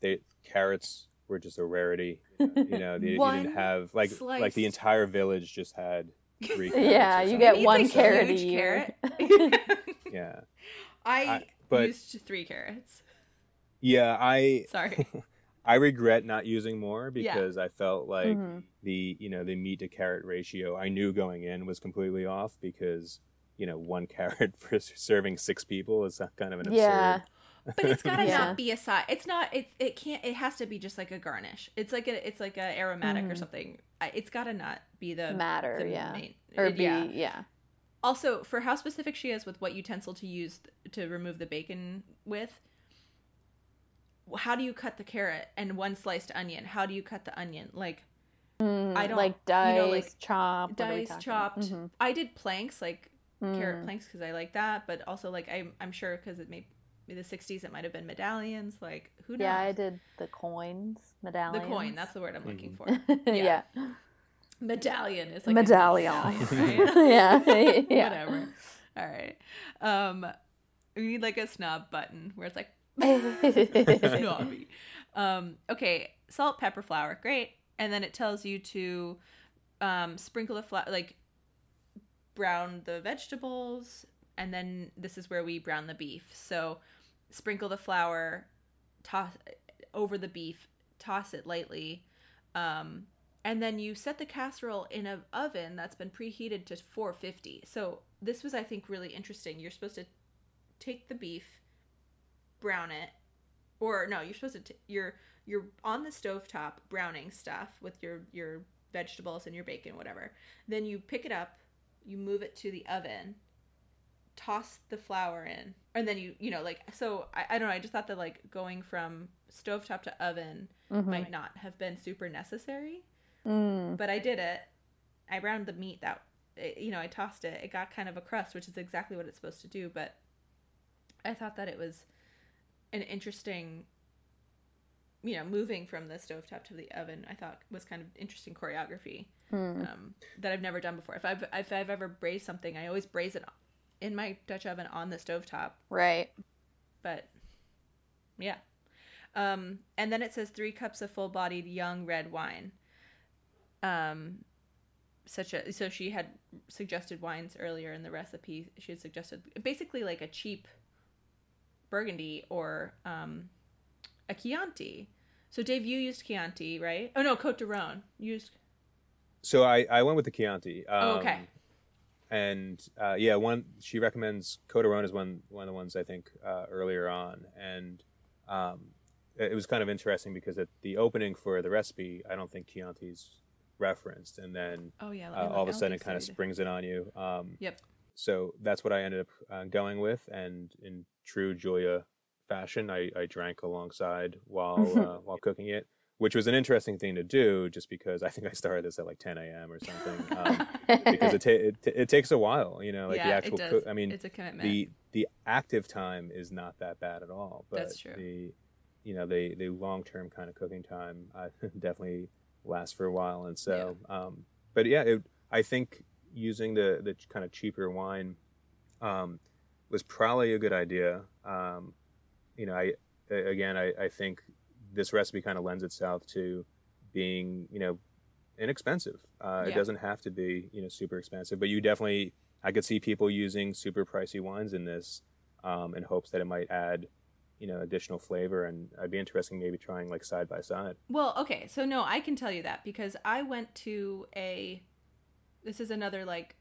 they carrots were just a rarity. You know, they, you didn't have like like the entire village just had three. carrots Yeah, you get Maybe one it's a carrot a year. carrot. Yeah, I, I- but- used three carrots. yeah. I Sorry. I regret not using more Yeah. because I felt like Mhm. the you know the meat to carrot ratio I knew going in was completely off because you know one carrot for serving six people is kind of an absurd. Yeah. But it's gotta Yeah. not be a side. It's not. It it can't. It has to be just like a garnish. It's like a. It's like a aromatic or Mhm. something. It's gotta not be the Matter, the yeah. main- Or it- be yeah. yeah. Also, for how specific she is with what utensil to use to remove the bacon with, how do you cut the carrot and one sliced onion? How do you cut the onion? Like Mm, I don't- like you dice, know, like, chopped, what are we dice talking? chopped. Mhm. I did planks, like carrot Mm. planks, because I like that. But also, like I'm I'm sure because it may be the '60s, it might have been medallions. Like who knows? Yeah, I did the coins, medallion the coin. That's the word I'm looking for. yeah. Medallion is like a Medallion. medallion, right? yeah. yeah. Whatever. All right. Um, we need like a snob button where it's like snobby. Um, okay, salt, pepper, flour, great. And then it tells you to um, sprinkle the flour, like brown the vegetables, and then this is where we brown the beef. So sprinkle the flour, toss over the beef, toss it lightly, um, and then you set the casserole in an oven that's been preheated to 450. So this was, I think, really interesting. You're supposed to take the beef, brown it, or no, you're supposed to. T- you're you're on the stovetop browning stuff with your your vegetables and your bacon, whatever. Then you pick it up, you move it to the oven, toss the flour in, and then you you know like so. I, I don't know. I just thought that like going from stovetop to oven Mhm. might not have been super necessary Mm. but I did it. I browned the meat that you know I tossed it. It got kind of a crust, which is exactly what it's supposed to do. But I thought that it was an interesting, you know, moving from the stovetop to the oven. I thought was kind of interesting choreography Mm. um, that I've never done before. If I've if I've ever braised something, I always braise it in my Dutch oven on the stovetop Right. but yeah. Um, and then it says three cups of full-bodied young red wine. Um, such a so she had suggested wines earlier in the recipe. She had suggested basically like a cheap Burgundy or um, a Chianti. So Dave, you used Chianti, right? Oh no, Cote de Rhone. You used So I, I went with the Chianti. Um, Oh, okay. And uh, yeah, one she recommends Cote Coderone is one one of the ones I think uh, earlier on, and um, it it was kind of interesting because at the opening for the recipe, I don't think Chianti's referenced, and then oh yeah. uh, all of a sudden it kind of springs it on you. Um, Yep. so that's what I ended up uh, going with, and in true Julia fashion, I, I drank alongside while uh, while cooking it, which was an interesting thing to do, just because I think I started this at like 10 a.m. or something, um, because it, ta- it ta- it takes a while, you know, like the actual. it does. Cook- I mean, it's a commitment. the the active time is not that bad at all, but That's true. the you know the the long term kind of cooking time uh, definitely lasts for a while, and so um, but yeah, it, I think using the the kind of cheaper wine um, was probably a good idea. Um, you know, I again, I, I think this recipe kind of lends itself to being, you know, inexpensive. Uh, It doesn't have to be you know super expensive, but you definitely I could see people using super pricey wines in this um, in hopes that it might add you know additional flavor, and I'd be interested in maybe trying like side by side. Well, okay, so no, I can tell you that because I went to a. This is another like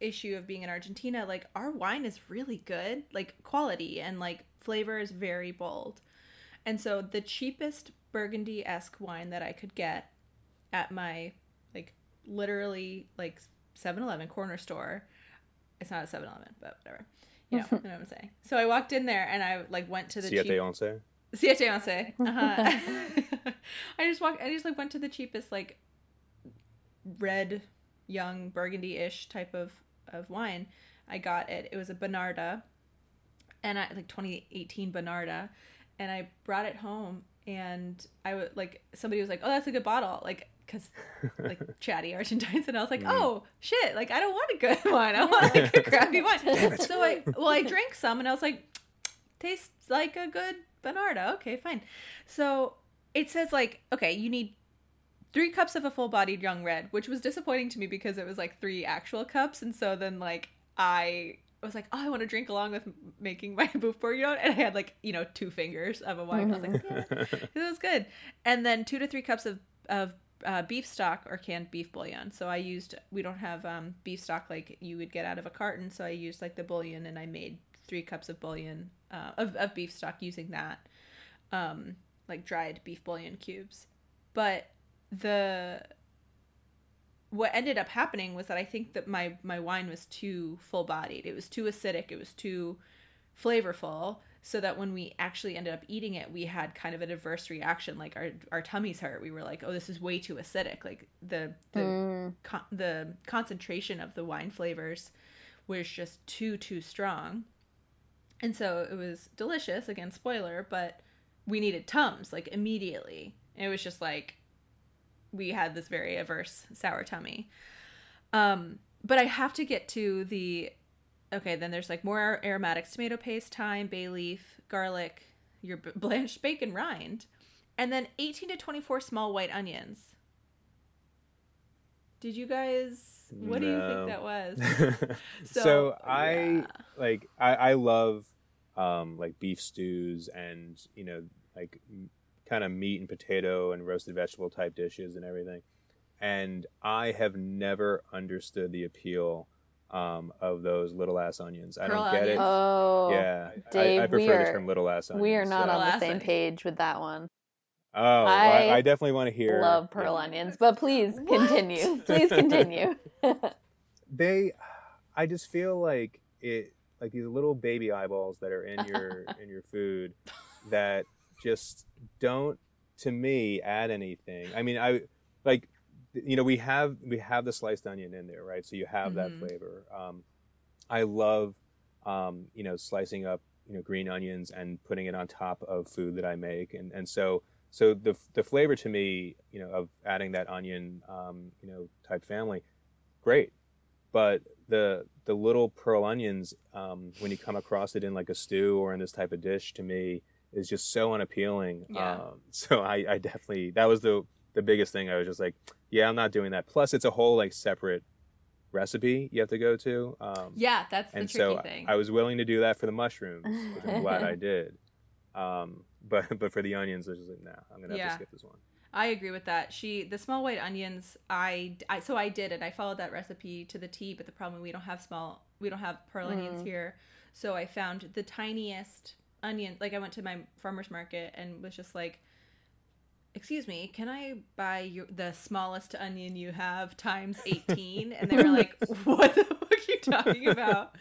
issue of being in Argentina. Like our wine is really good, like quality and like flavor is very bold, and so the cheapest Burgundy esque wine that I could get at my like literally like 7-Eleven corner store. It's not a 7-Eleven, but whatever. You know, you know what I'm saying. So I walked in there and I like went to the Siete cheap- once. Siete once. Uh-huh. I just walked. I just like went to the cheapest like red, young Burgundy-ish type of of wine. I got it. It was a Bonarda, and I like 2018 Bonarda, and I brought it home. And I would like somebody was like, "Oh, that's a good bottle," like because like chatty Argentines, and I was like, Mm. "Oh shit!" Like I don't want a good wine. I want like a crappy wine. so I well, I drank some, and I was like, tastes like a good Bonarda. Okay, fine. So it says like, okay, you need three cups of a full-bodied young red, which was disappointing to me because it was like three actual cups, and so then like I was like, oh, I want to drink along with making my boeuf bourguignon, and I had like you know two fingers of a wine. I was like, yeah, it was good. And then two to three cups of of uh, beef stock or canned beef bouillon. So I used we don't have um, beef stock like you would get out of a carton, so I used like the bouillon, and I made three cups of bouillon uh, of of beef stock using that, um, like dried beef bouillon cubes. But the what ended up happening was that I think that my my wine was too full bodied. It was too acidic. It was too flavorful. So that when we actually ended up eating it, we had kind of an adverse reaction. Like our our tummies hurt. We were like, "Oh, this is way too acidic." Like the the Mm. con- the concentration of the wine flavors was just too too strong. And so it was delicious. Again, spoiler, but we needed tums like immediately. It was just like we had this very averse sour tummy. Um, but I have to get to the okay. Then there's like more aromatics: tomato paste, thyme, bay leaf, garlic, your blanched bacon rind, and then 18 to 24 small white onions. Did you guys? What do you think that was? so, So, I yeah. like I, I love um, like beef stews and you know like kind of meat and potato and roasted vegetable type dishes and everything. And I have never understood the appeal um, of those little ass onions. I Pearl don't get onions? it. Oh, yeah, Dave, I, I we prefer are- the term little ass onions. we are not so- on the same page with that one. Oh, well, I, I I definitely want to hear. Love pearl yeah. onions, but please What? continue. Please continue. they i just feel like it like these little baby eyeballs that are in your in your food that just don't to me add anything. I mean i like you know we have we have the sliced onion in there right? So you have that Mhm. flavor. Um i love um you know slicing up you know green onions and putting it on top of food that i make. And and so so the the flavor to me you know of adding that onion um you know type family great. But the the little pearl onions um, when you come across it in like a stew or in this type of dish to me is just so unappealing Yeah. um, so I, I definitely that was the the biggest thing i was just like yeah i'm not doing that plus it's a whole like separate recipe you have to go to um, Yeah, that's the and tricky so thing. i was willing to do that for the mushrooms which i'm glad i did um, but but for the onions i was just like nah i'm gonna have Yeah. to skip this one I agree with that. She the small white onions. I, I so I did it. I followed that recipe to the T. But the problem we don't have small. We don't have pearl onions Mm. here. So I found the tiniest onion. Like I went to my farmer's market and was just like, "Excuse me, can I buy your, the smallest onion you have times 18? And they were like, "What the fuck are you talking about?"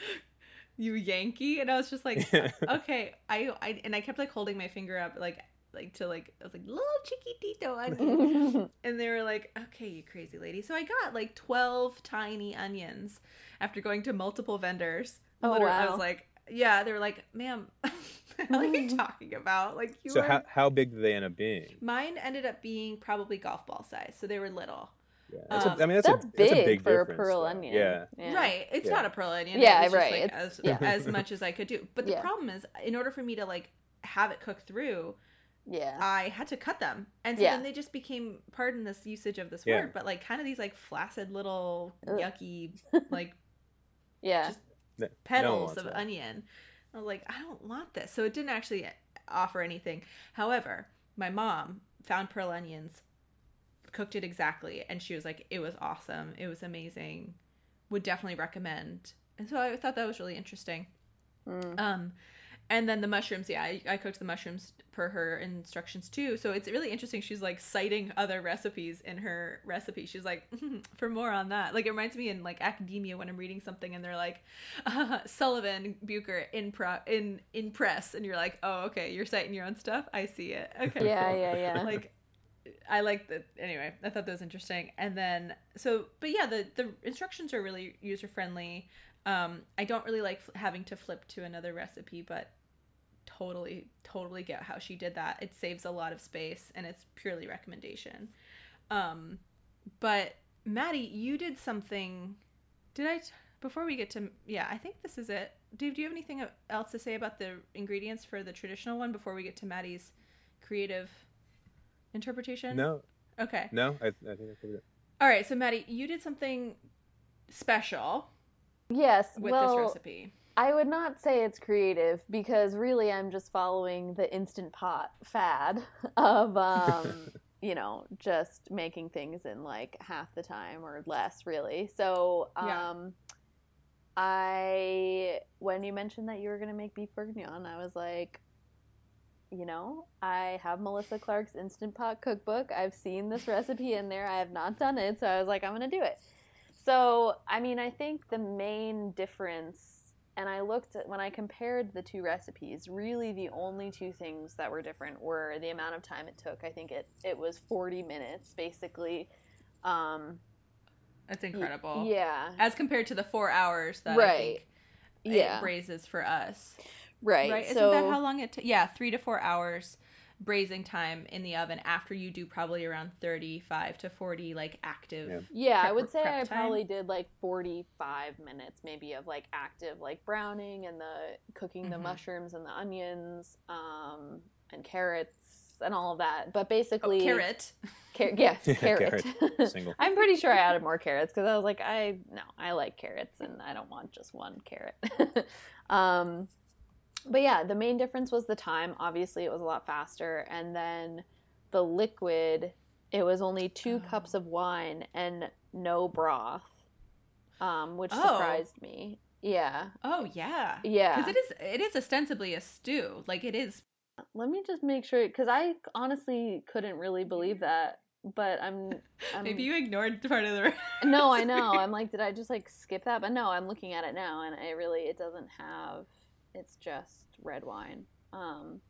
You Yankee, and I was just like, okay I, I and i kept like holding my finger up like like to like i was like little chiquitito onion and they were like okay you crazy lady so i got like 12 tiny onions after going to multiple vendors Oh, Literally, i was like yeah they were like ma'am what are you talking about like you so were how, how big do they end up being mine ended up being probably golf ball size so they were little yeah that's Um, i mean that's, That's a, that's a big big for a pearl though. onion. yeah Right. It's Yeah. not a pearl onion. Yeah, it was just, right. Like, It's- as, yeah. as much as I could do. But the Yeah. problem is, in order for me to like have it cook through, Yeah. I had to cut them. And so Yeah. then they just became, pardon this usage of this Yeah. word, but like kind of these like flaccid little Ugh. yucky like yeah. just- No- no petals of that. onion. I was like, I don't want this. So it didn't actually offer anything. However, my mom found pearl onions, cooked it exactly, and she was like, it was awesome. It was amazing. Would definitely recommend. And so I thought that was really interesting. Mm. Um, and then the mushrooms, yeah, I, I cooked the mushrooms per her instructions too. So it's really interesting. She's like citing other recipes in her recipe. She's like, for more on that. Like it reminds me in like academia when I'm reading something and they're like, uh, Sullivan Bucher in pro in in press, and you're like, oh, okay, you're citing your own stuff. I see it. Okay, Yeah, yeah, yeah. like I like that. Anyway, I thought that was interesting. And then so, but yeah, the the instructions are really user friendly. Um, I don't really like f- having to flip to another recipe, but totally, totally get how she did that. It saves a lot of space, and it's purely recommendation. Um, but Maddie, you did something. Did I? T- before we get to yeah, I think this is it. Do, do you have anything else to say about the ingredients for the traditional one before we get to Maddie's creative interpretation? No, Okay. no, I, I think I covered it. All right. So Maddie, you did something special Yes. with well, this recipe. I would not say it's creative because really I'm just following the instant pot fad of um, you know, just making things in like half the time or less really. So, um Yeah. I when you mentioned that you were going to make beef bourguignon, I was like you know, I have Melissa Clark's Instant Pot cookbook. I've seen this recipe in there. I have not done it, so I was like I'm going to do it. So, I mean, I think the main difference, and I looked at when I compared the two recipes, really the only two things that were different were the amount of time it took. I think it, it was 40 minutes, basically. Um, That's incredible. yeah. As compared to the four hours that I Right. think Yeah. it braises for us. Right. Right. Isn't that how long it? ta- yeah, three to four hours braising time in the oven after you do probably around thirty-five to forty like active. Yeah. Yeah, I would say I time? probably did like 45 minutes maybe of like active like browning and the cooking the Mhm. mushrooms and the onions um and carrots and all of that. But Oh, basically carrot. Car- yeah, Yeah, carrot. Single. I'm pretty sure I added more carrots because I was like, I no, I like carrots and I don't want just one carrot. um, but yeah, the main difference was the time. Obviously, it was a lot faster, and then the liquid. It was only two Oh. cups of wine and no broth, um, which Oh. surprised me. Yeah, Oh yeah. yeah. Because it is it is ostensibly a stew. Like it is. Let me just make sure because I honestly couldn't really believe that, but I'm. I'm Maybe you ignored part of the. no i know i'm like did i just like skip that but no i'm looking at it now and it really it doesn't have it's just red wine. Um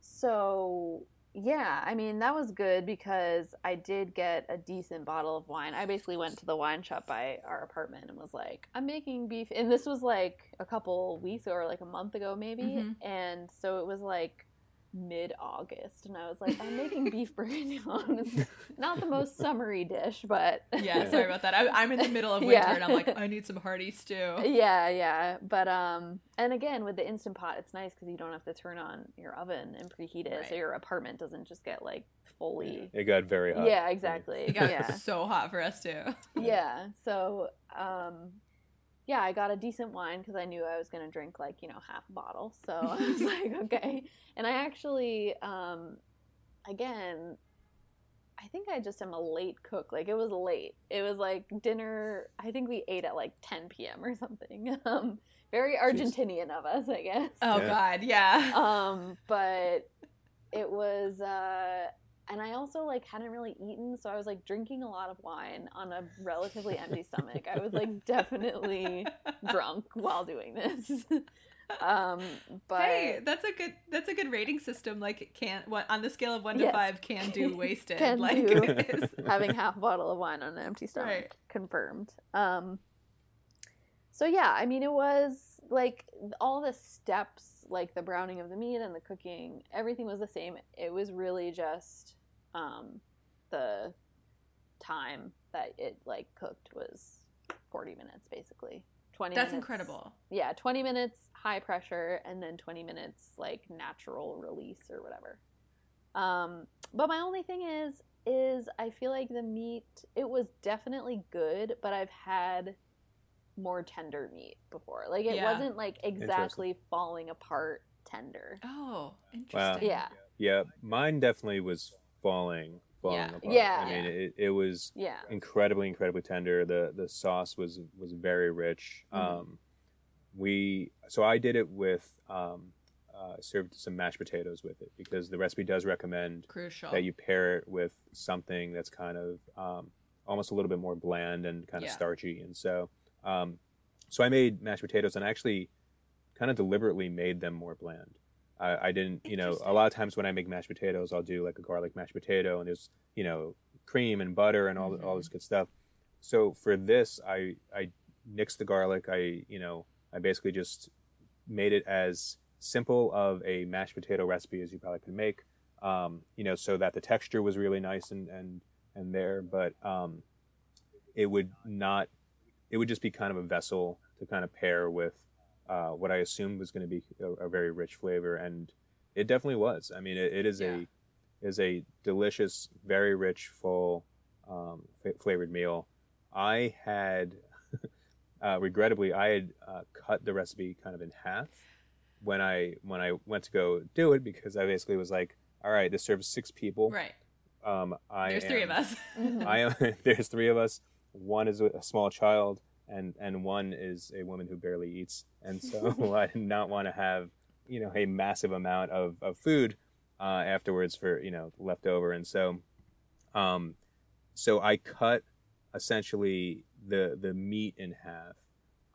so yeah i mean that was good because i did get a decent bottle of wine. I basically went to the wine shop by our apartment and was like i'm making beef. And this was like a couple weeks or like a month ago maybe. Mhm. and so it was like mid-august and i was like i'm making beef bourguignon it's not the most summery dish but Yeah. Sorry about that. I, I'm in the middle of winter Yeah. and I'm like, I need some hearty stew. yeah yeah but um and again with the instant pot it's nice because you don't have to turn on your oven and preheat it so your apartment doesn't just get like fully It got very hot. yeah exactly It got yeah so hot for us too. yeah so um yeah i got a decent wine because i knew i was going to drink like you know half a bottle so i was like okay. And i actually um again i think i just am a late cook like it was late. It was like dinner i think we ate at like 10 p.m or something. Um very argentinian of us i guess. Oh Yeah. God, yeah. um but it was uh and i also like hadn't really eaten so i was like drinking a lot of wine on a relatively empty stomach i was like definitely drunk while doing this um but hey, that's a good that's a good rating system. Like it can't what on the scale of one to five can do wasted. Can like do. having half a bottle of wine on an empty stomach Right. confirmed um so yeah i mean it was like all the steps like the browning of the meat and the cooking everything was the same it was really just um the time that it like cooked was 40 minutes basically 20 That's minutes. incredible. Yeah, 20 minutes high pressure and then 20 minutes like natural release or whatever. Um, but my only thing is is I feel like the meat it was definitely good, but I've had more tender meat before. Like it Yeah. wasn't like exactly falling apart tender. Oh, interesting. Yeah. Yeah, mine definitely was falling, falling Yeah. apart. Yeah. I mean, it, it was Yeah. incredibly, incredibly tender. The the sauce was was very rich. Mhm. Um, we so I did it with um, uh, served some mashed potatoes with it because the recipe does recommend Crucial. that you pair it with something that's kind of um, almost a little bit more bland and kind of Yeah. starchy. And so, um, so I made mashed potatoes and I actually kind of deliberately made them more bland. I, I didn't, you know, a lot of times when I make mashed potatoes, I'll do like a garlic mashed potato and there's, you know, cream and butter and all all Mm-hmm. this good stuff. So for this, I I nixed the garlic. I you know I basically just made it as simple of a mashed potato recipe as you probably could make. Um, you know, so that the texture was really nice and and and there, but um, it would not. It would just be kind of a vessel to kind of pair with uh, what I assumed was going to be a, a very rich flavor, and it definitely was. I mean, it, it is Yeah. a is a delicious, very rich, full, um, f- flavored meal. I had, uh, regrettably, I had uh, cut the recipe kind of in half when I when I went to go do it because I basically was like, all right, this serves six people. right. Um, I There's three of us. I am. there's three of us. One is a small child, and and one is a woman who barely eats. And so I did not want to have you know a massive amount of, of food uh, afterwards for you know leftover. And so, um, so I cut essentially the the meat in half.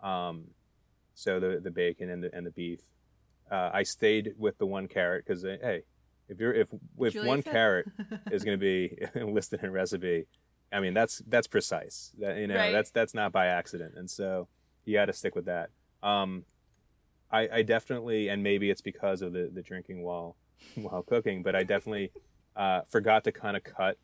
Um, so the the bacon and the and the beef. Uh, I stayed with the one carrot because hey, if you're if if one said- carrot is going to be listed in a recipe. I mean, that's that's precise. That you know, Right. that's that's not by accident, and so you got to stick with that. Um, I, I definitely, and maybe it's because of the the drinking while while cooking, but I definitely uh, forgot to kind of cut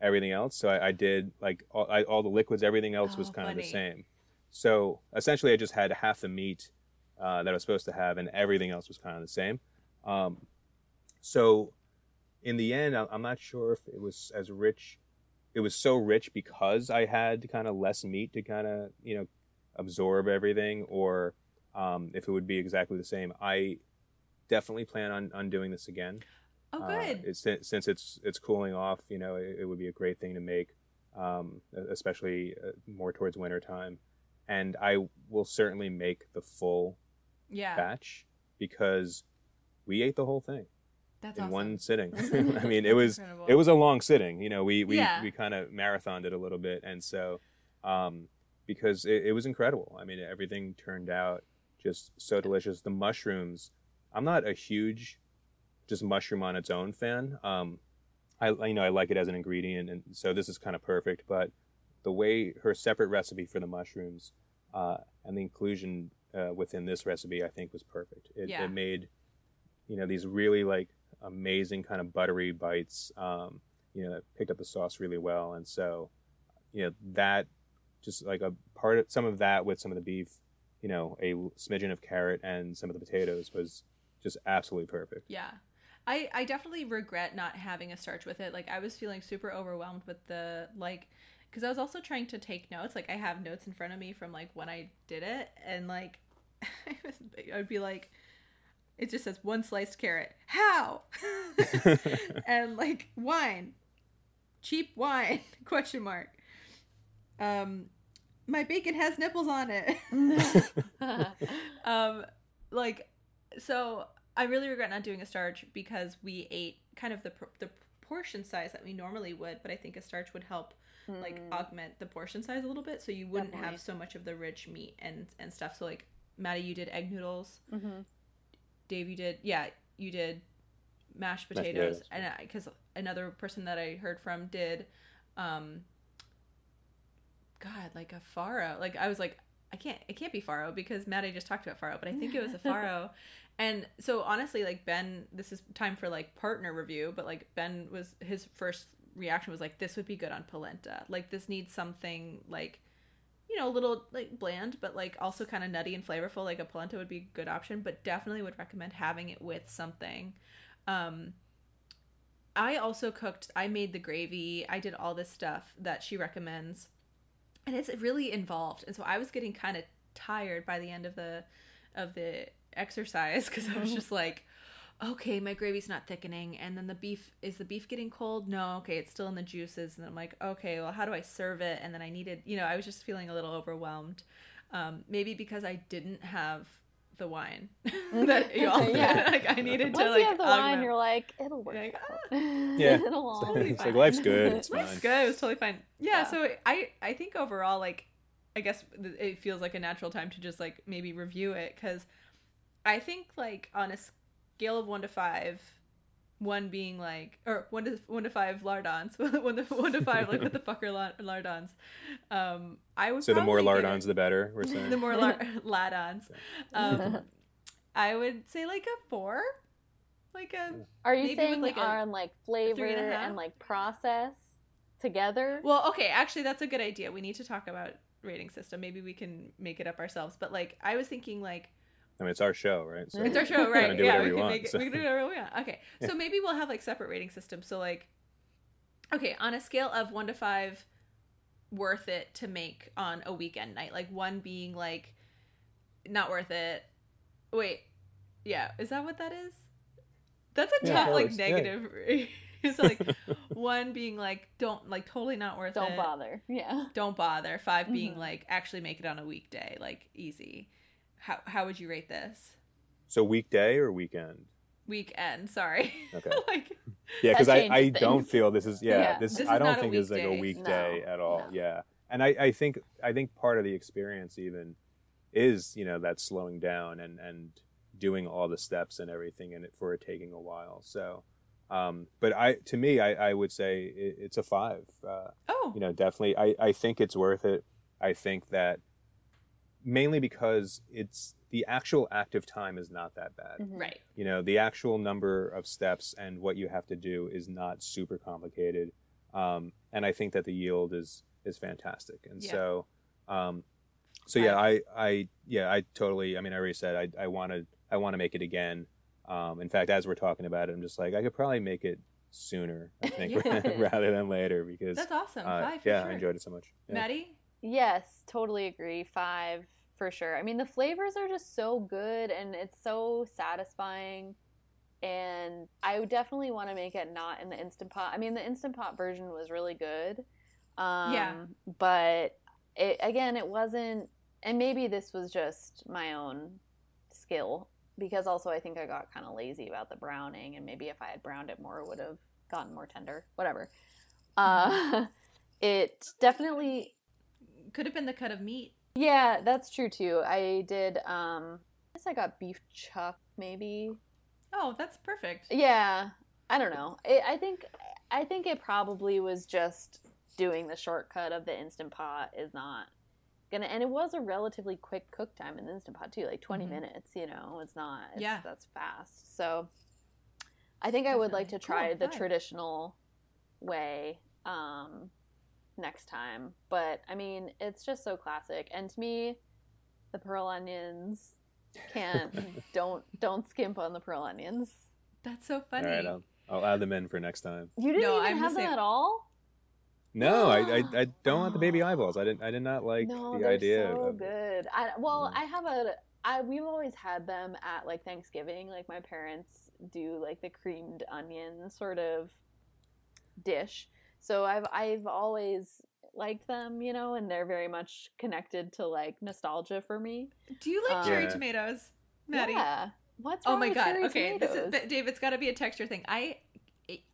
everything else. So I, I did like all, I, all the liquids, everything else was Oh, kind of the same. So essentially, I just had half the meat uh, that I was supposed to have, and everything else was kind of the same. Um, so in the end, I- I'm not sure if it was as rich. It was so rich because I had kind of less meat to kind of you know absorb everything, or um, if it would be exactly the same. I definitely plan on, on doing this again. oh, Uh, good. it's, since it's it's cooling off, you know, it, it would be a great thing to make, um, especially uh, more towards winter time. And I will certainly make the full yeah. batch because we ate the whole thing That's in awesome. one sitting. I mean, it was Incredible. it was a long sitting. You know, we we, Yeah. we kind of marathoned it a little bit, and so um, because it, it was incredible. I mean, everything turned out just so delicious. The mushrooms. I'm not a huge just mushroom on its own fan. Um, I you know I like it as an ingredient, and so this is kind of perfect. But the way her separate recipe for the mushrooms uh, and the inclusion uh, within this recipe, I think, was perfect. It, Yeah. it made you know these really like amazing kind of buttery bites. Um, you know, that picked up the sauce really well, and so you know that just like a part of some of that with some of the beef, you know, a smidgen of carrot and some of the potatoes was just absolutely perfect. Yeah. I, I definitely regret not having a starch with it. Like I was feeling super overwhelmed with the like because I was also trying to take notes. Like I have notes in front of me from like when I did it and like I I would be like it just says one sliced carrot. How? and like wine. Cheap wine question mark. Um my bacon has nipples on it. um like so i really regret not doing a starch because we ate kind of the the portion size that we normally would but i think a starch would help like Mm. augment the portion size a little bit so you wouldn't Definitely. have so much of the rich meat and and stuff so like maddie you did egg noodles Mhm. Dave you did yeah you did mashed Mashed potatoes, potatoes. and because another person that i heard from did um god like a farro. Like i was like i can't it can't be farro because maddie just talked about farro but i think it was a faro. And so honestly like ben this is time for like partner review but like ben was his first reaction was like this would be good on polenta. Like this needs something like you know, a little like bland, but like also kind of nutty and flavorful. Like a polenta would be a good option, but definitely would recommend having it with something. Um, I also cooked. I made the gravy. I did all this stuff that she recommends, and it's really involved. And so I was getting kind of tired by the end of the of the exercise because I was just like, okay, my gravy's not thickening, and then the beef is the beef getting cold? No, okay, it's still in the juices, and I'm like, okay, well, how do I serve it? And then I needed, you know, I was just feeling a little overwhelmed, um, maybe because I didn't have the wine that you all Yeah. like I needed Once to like you have the wine, augment. you're like, it'll work. Like, out. Yeah. it'll all it's be like life's good. It's Life's fine. good. It was totally fine. Yeah, Yeah. So I I think overall like I guess it feels like a natural time to just like maybe review it because I think like on a scale of one to five, one being like or one to one to five lardons, one to one to five like what the fuck are lardons? Um, I would So the more probably give it- lardons, the better. We're saying. the more lar- ladons. Um, I would say like a four, like a Are you saying like, a on like flavor three and a half? and like process together? Well, okay, actually that's a good idea. We need to talk about rating system. Maybe we can make it up ourselves. But like I was thinking like I mean, it's our show, right? So it's our show, right? do yeah, whatever we can want, make it so. we can do whatever we want. Okay. So maybe we'll have like separate rating systems. So like okay, on a scale of 1 to 5 worth it to make on a weekend night. Like 1 being like not worth it. Wait. Yeah, is that what that is? That's a Yeah, tough like works. Yeah. negative. so like one being like don't like totally not worth it. Don't bother. Yeah. don't bother. 5 being Mhm. like actually make it on a weekday, like easy. How how would you rate this? So weekday or weekend? Weekend, sorry. Okay. like Yeah, because I, changes I don't feel this is yeah, Yeah. this, This I don't think this is like a weekday. weekday No, at all. no. Yeah. And I, I think I think part of the experience even is, you know, that slowing down and and doing all the steps and everything and it for it taking a while. So um but I to me I, I would say it, it's a five. Uh oh, you know definitely I, I think it's worth it i think that mainly because it's the actual active time is not that bad Mhm. right. you know the actual number of steps and what you have to do is not super complicated um, and i think that the yield is is fantastic and Yeah. so um, so yeah i i yeah i totally i mean i already said i i want to i want to make it again um, in fact as we're talking about it i'm just like i could probably make it sooner i think Yeah. rather than later because That's awesome. uh, Five for yeah sure. i enjoyed it so much yeah. Maddie? Yes, totally agree. Five for sure. I mean, the flavors are just so good and it's so satisfying. And I would definitely want to make it not in the instant pot. I mean, the instant pot version was really good. Um, Yeah. But it, again, it wasn't. And maybe this was just my own skill because also I think I got kind of lazy about the browning. And maybe if I had browned it more, it would have gotten more tender. Whatever. Uh, it definitely Could have been the cut of meat. yeah, that's true too. I did um I guess I got beef chuck maybe. Oh, that's perfect. Yeah. I don't know. It, I think I think it probably was just doing the shortcut of the instant pot is not gonna and it was a relatively quick cook time in the instant pot too, like 20 Mhm. minutes, you know. It's not it's, Yeah. that's fast. So I think I would like to try Cool, the five. traditional way um next time. But I mean, it's just so classic. And to me, the pearl onions can't don't don't skimp on the pearl onions. That's so funny. right, I'll, I'll add them in for next time. You didn't No, even I'm the have them same. at all? No, I, I, I don't want the baby eyeballs. I didn't I did not like no, the they're idea so of good. I, well, Yeah. I have a. I we've always had them at like Thanksgiving. Like my parents do like the creamed onion sort of dish. So I've I've always liked them, you know, and they're very much connected to like nostalgia for me. Do you like Um, cherry tomatoes, Maddie? Yeah. What's Oh my god. Okay, this is Dave. It's got to be a texture thing. I,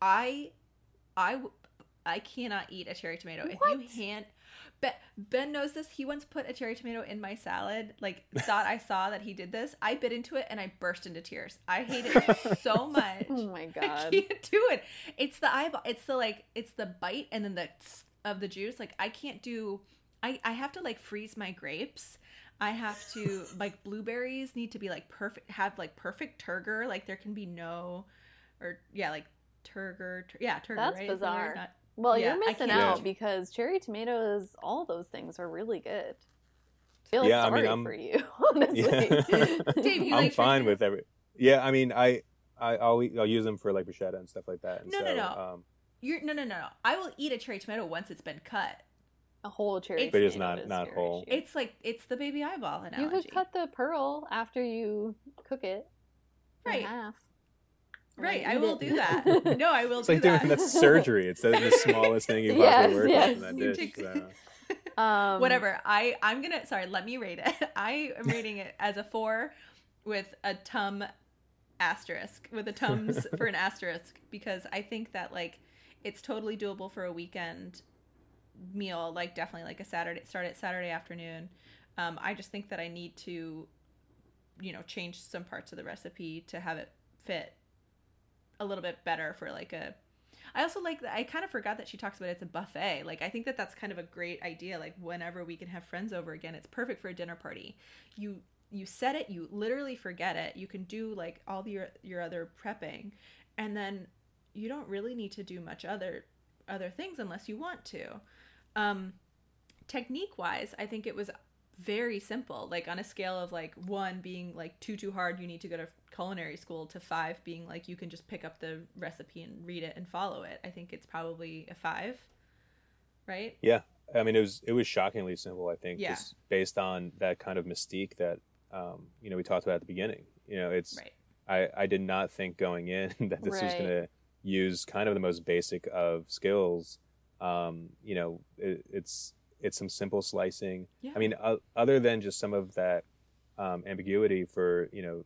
I, I, I cannot eat a cherry tomato. If What? you hand, ben, ben knows this. He once put a cherry tomato in my salad. Like thought I saw that he did this. I bit into it and I burst into tears. I hate it so much. oh my god, I can't do it. It's the eyeball. It's the like. It's the bite and then the tss of the juice. Like I can't do. I I have to like freeze my grapes. I have to like blueberries need to be like perfect. Have like perfect turgor. Like there can be no, or yeah, like turgor. Tur- yeah, turgor. That's right? Is the word? bizarre. Not- Well, Yeah, you're missing out Yeah. because cherry tomatoes, all those things are really good. I feel Yeah, I sorry mean, I'm- for you, honestly. Dave, you I'm like fine with every. Yeah, I mean, I, I I'll I'll use them for like bruschetta and stuff like that. And No, so, no, no. Um, You're no, no, no, no. I will eat a cherry tomato once it's been cut. a whole cherry It's- But it's tomato not- is not your whole. issue. It's like it's the baby eyeball analogy. You could cut the pearl after you cook it. in Right. half. And Right, then I will it. do that. No, I will it's do like that. doing that's surgery. It's the, the smallest thing you possibly Yes, work yes. with in that You dish. take- so. Um, Whatever. I I'm gonna sorry. Let me rate it. I am rating it as a four with a tum asterisk with a tums for an asterisk because I think that like it's totally doable for a weekend meal. Like definitely like a Saturday start at Saturday afternoon. Um, I just think that I need to, you know, change some parts of the recipe to have it fit a little bit better for like a I also like that. I kind of forgot that she talks about it's a buffet. Like, I think that that's kind of a great idea. Like, whenever we can have friends over again, it's perfect for a dinner party. You you set it, you literally forget it. You can do like all your your other prepping, and then you don't really need to do much other other things unless you want to. Um, technique wise, I think it was very simple. Like on a scale of like one being like too too hard, you need to go to culinary school, to five being like you can just pick up the recipe and read it and follow it. I think it's probably a five, right? Yeah, I mean, it was it was shockingly simple. I think Yeah. just based on that kind of mystique that um, you know we talked about at the beginning. You know, it's Right. I I did not think going in that this was going to use kind of the most basic of skills. Um, you know, it, it's it's some simple slicing. Yeah. I mean, uh, other than just some of that um, ambiguity for you know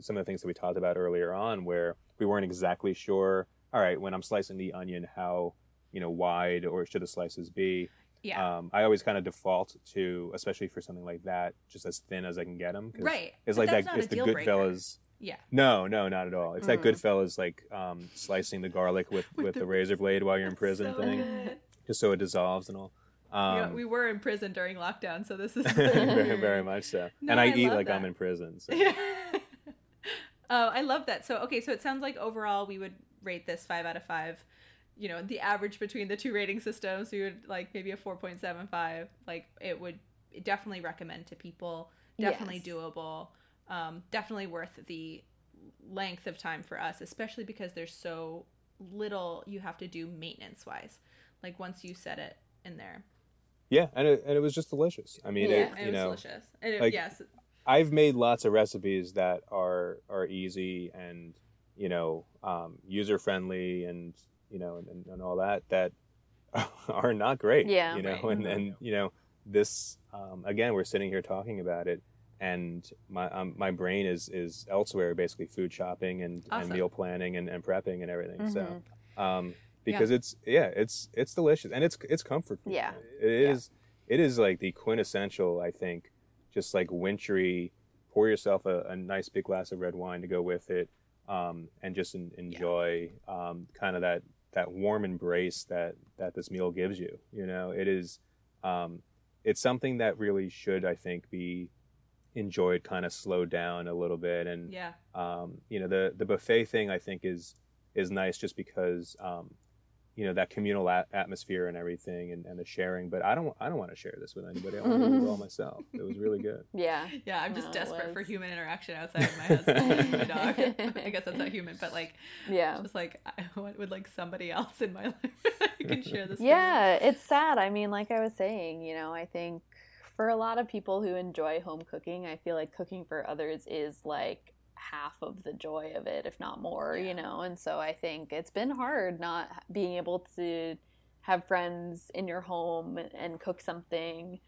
some of the things that we talked about earlier on, where we weren't exactly sure. All right, when I'm slicing the onion, how you know wide or should the slices be? yeah. Um, I always kind of default to, especially for something like that, just as thin as I can get them. right. It's But like that's that. It's the. Goodfellas. Yeah. No, no, not at all. It's that Mm. Goodfellas like um, slicing the garlic with With with, the- the razor blade while you're in prison so thing, good. just so it dissolves and all. Yeah, Um, we were in prison during lockdown, so this is very, very much so. No, and I, I eat love like I'm in prison. So. Yeah. oh, I love that. So, okay, so it sounds like overall we would rate this five out of five. You know, the average between the two rating systems, we would like maybe a 4.75. Like, it would definitely recommend to people. Definitely Yes. doable. Um, definitely worth the length of time for us, especially because there's so little you have to do maintenance wise. Like, once you set it in there. Yeah, and it, and it was just delicious. I mean, Yeah, it, And you it was know, delicious. And it, like- yes. I've made lots of recipes that are are easy and you know um, user friendly and you know and, and, and all that that are not great. Yeah. you know, Right. and and you know this um, again we're sitting here talking about it and my um, my brain is is elsewhere basically food shopping and, Awesome. and meal planning and, and prepping and everything. So Mhm. um, because it's yeah it's it's delicious and it's it's comfort food. Yeah. it Yeah. is it is like the quintessential I think just like wintry pour yourself a, a nice big glass of red wine to go with it um, and just en- enjoy um, kind of that that warm embrace that that this meal gives you you know it is um, it's something that really should I think be enjoyed kind of slowed down a little bit and Yeah. um, you know the the buffet thing I think is is nice just because um, you know that communal a- atmosphere and everything and, and the sharing but I don't I don't want to share this with anybody I want to do it all myself it was really good Yeah. Yeah, I'm just No, desperate for human interaction outside of my husband and my dog. I guess that's not human, but like, Yeah. just like I want would like somebody else in my life I can share this. with. Yeah, it's sad. I mean, like I was saying, you know, I think for a lot of people who enjoy home cooking, I feel like cooking for others is like half of the joy of it, if not more, Yeah. you know. And so I think it's been hard not being able to have friends in your home and cook something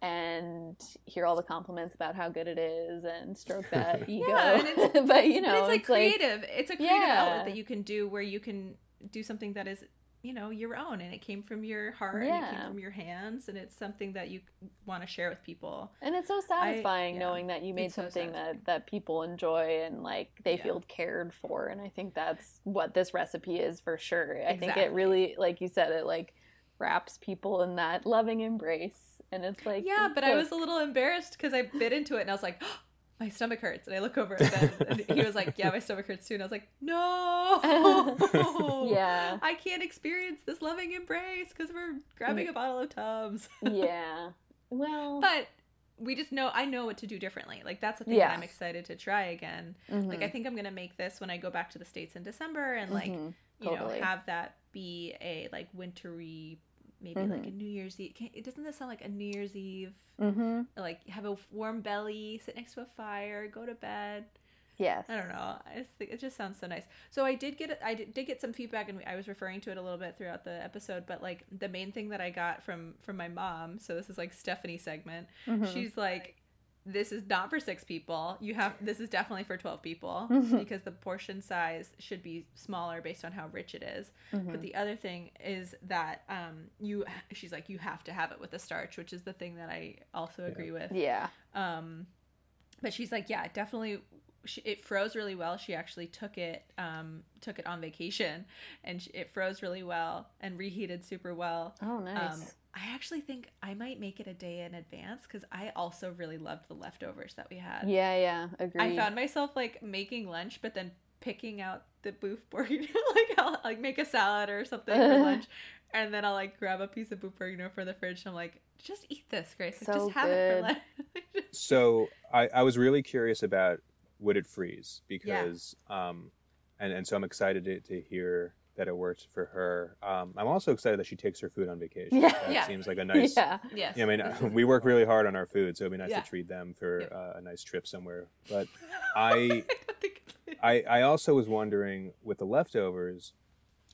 and hear all the compliments about how good it is and stroke that ego. Yeah, and it's- but you know, but it's like it's like creative. it's a creative Yeah. outlet that you can do where you can do something that is you know your own and it came from your heart and it came from your hands and it's something that you want to share with people. And it's so satisfying yeah. knowing that you made It's so something that, that people enjoy and like they Yeah. feel cared for. And I think that's what this recipe is for sure. I think it really, like you said, it like wraps people in that loving embrace. And it's like, Yeah, but I was a little embarrassed because I bit into it and I was like, my stomach hurts. And I look over at Ben and he was like, yeah, my stomach hurts too. And I was like, no, Yeah. I can't experience this loving embrace because we're grabbing a bottle of Tums. yeah. Well, but we just know, I know what to do differently. Like that's the thing Yeah. that I'm excited to try again. Like mhm, I think I'm going to make this when I go back to the States in December and like, mhm. you know, have that be a like wintry, maybe like a Mhm. New Year's Eve. It doesn't this sound like a New Year's Eve? Mhm. Like have a warm belly, sit next to a fire, go to bed. Yes. I don't know. I just think it just sounds so nice. So I did get I did, did get some feedback, and I was referring to it a little bit throughout the episode. But like the main thing that I got from from my mom. So this is like Stephanie segment. Mhm. She's like, "This is not for six people. You have this is definitely for twelve people Mhm. because the portion size should be smaller based on how rich it is." Mhm. But the other thing is that um you she's like you have to have it with the starch, which is the thing that I also agree with. yeah. Um, but she's like, yeah, definitely. She, it froze really well. She actually took it, um, took it on vacation, and sh it froze really well and reheated super well. Oh, nice. Um, I actually think I might make it a day in advance because I also really loved the leftovers that we had. yeah, yeah. Agreed. I found myself like making lunch, but then picking out the boeuf bourguignon. like I'll like make a salad or something for lunch, and then I'll like grab a piece of boeuf bourguignon for the fridge. And I'm like, just eat this, Grace. So just have it for good. lunch. So I, I was really curious about would it freeze because um, and and so I'm excited to, to hear that it worked for her. Um, I'm also excited that she takes her food on vacation. Yeah. that Yeah. seems like a nice. Yeah. yes. Yeah, I mean, we work really hard on our food, so it'd be nice Yeah. to treat them for Yep. uh, a nice trip somewhere. But I, don't think I, I also was wondering with the leftovers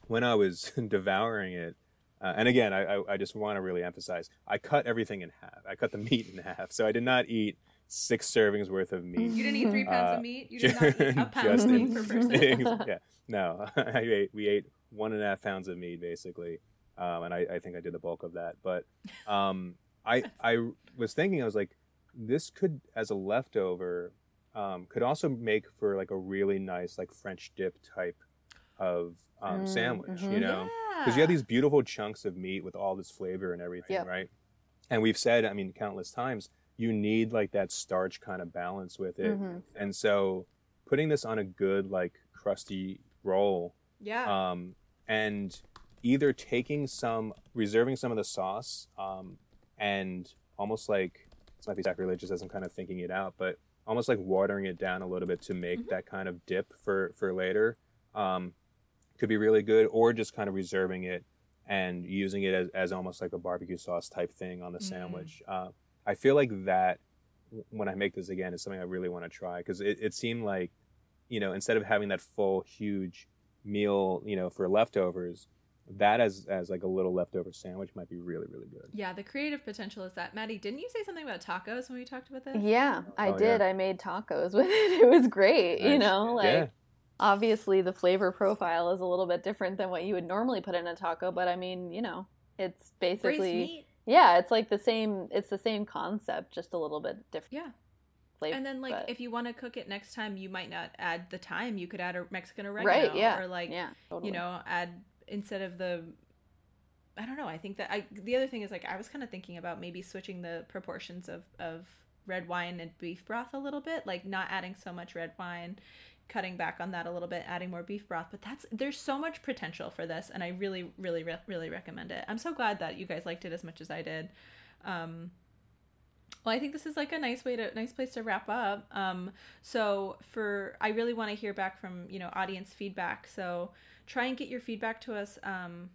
when I was devouring it. Uh, and again, I, I, I just want to really emphasize: I cut everything in half. I cut the meat in half, so I did not eat six servings worth of meat. You didn't eat three pounds Uh, of meat. You did not eat a pound of meat in- per person. yeah, no, I ate, we ate one and a half pounds of meat basically, um, and I, I think I did the bulk of that. But um, I I was thinking, I was like, this could, as a leftover, um, could also make for like a really nice like French dip type of um, Mm, sandwich, you mhm. know, because you have these beautiful chunks of meat with all this flavor and everything, Yep. right? And we've said, I mean, countless times, you need like that starch kind of balance with it. Mhm. And so putting this on a good, like crusty roll, Yeah. um, and either taking some, reserving some of the sauce, um, and almost like, this might be sacrilegious as I'm kind of thinking it out, but almost like watering it down a little bit to make Mhm. that kind of dip for, for later, um, could be really good, or just kind of reserving it and using it as, as almost like a barbecue sauce type thing on the Mm. sandwich. Uh, I feel like that when I make this again is something I really want to try because it, it seemed like, you know, instead of having that full huge meal, you know, for leftovers, that as as like a little leftover sandwich might be really really good. yeah, the creative potential is that. Maddie, didn't you say something about tacos when we talked about this? Yeah, I Oh, did. yeah. I made tacos with it. It was great. You know, like yeah, obviously the flavor profile is a little bit different than what you would normally put in a taco, but I mean, you know, it's basically meat. Yeah, it's like the same. It's the same concept, just a little bit different Yeah. flavor. And then, like, but- if you want to cook it next time, you might not add the thyme. You could add a Mexican oregano, right, yeah, or like, yeah, totally. you know, add instead of the. I don't know. I think that I. The other thing is like I was kind of thinking about maybe switching the proportions of of red wine and beef broth a little bit, like not adding so much red wine, cutting back on that a little bit, adding more beef broth. But that's there's so much potential for this, and I really, really, re- really recommend it. I'm so glad that you guys liked it as much as I did. Um, well, I think this is like a nice way to nice place to wrap up. Um, so for I really want to hear back from you know audience feedback. So try and get your feedback to us um,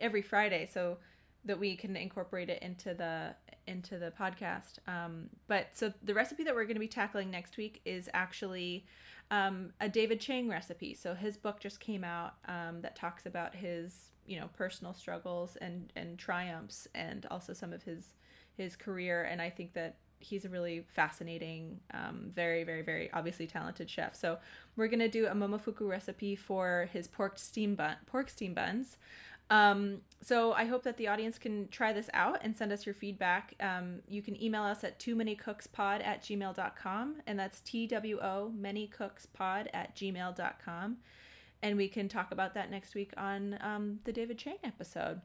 every Friday so that we can incorporate it into the into the podcast. Um, but so the recipe that we're going to be tackling next week is actually um, a David Chang recipe. So his book just came out um, that talks about his you know personal struggles and and triumphs and also some of his his career and i think that he's a really fascinating um, very very very obviously talented chef so we're going to do a momofuku recipe for his pork steam bun pork steam buns um, so i hope that the audience can try this out and send us your feedback um, you can email us at too many cooks pod at gmail.com and that's t-w-o many cooks pod at gmail.com and we can talk about that next week on um, the david chang episode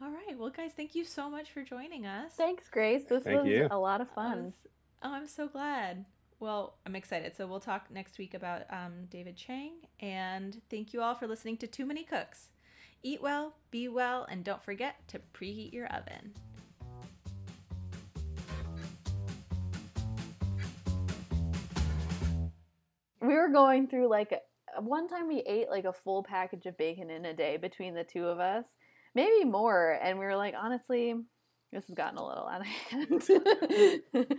all right. Well, guys, thank you so much for joining us. Thanks, Grace. This Thank was you. a lot of fun. was- Oh, I'm so glad. Well, I'm excited. So we'll talk next week about um, David Chang. And thank you all for listening to Too Many Cooks. Eat well, be well, and don't forget to preheat your oven. We were going through like one time we ate like a full package of bacon in a day between the two of us, maybe more. And we were like, honestly, this has gotten a little out of hand.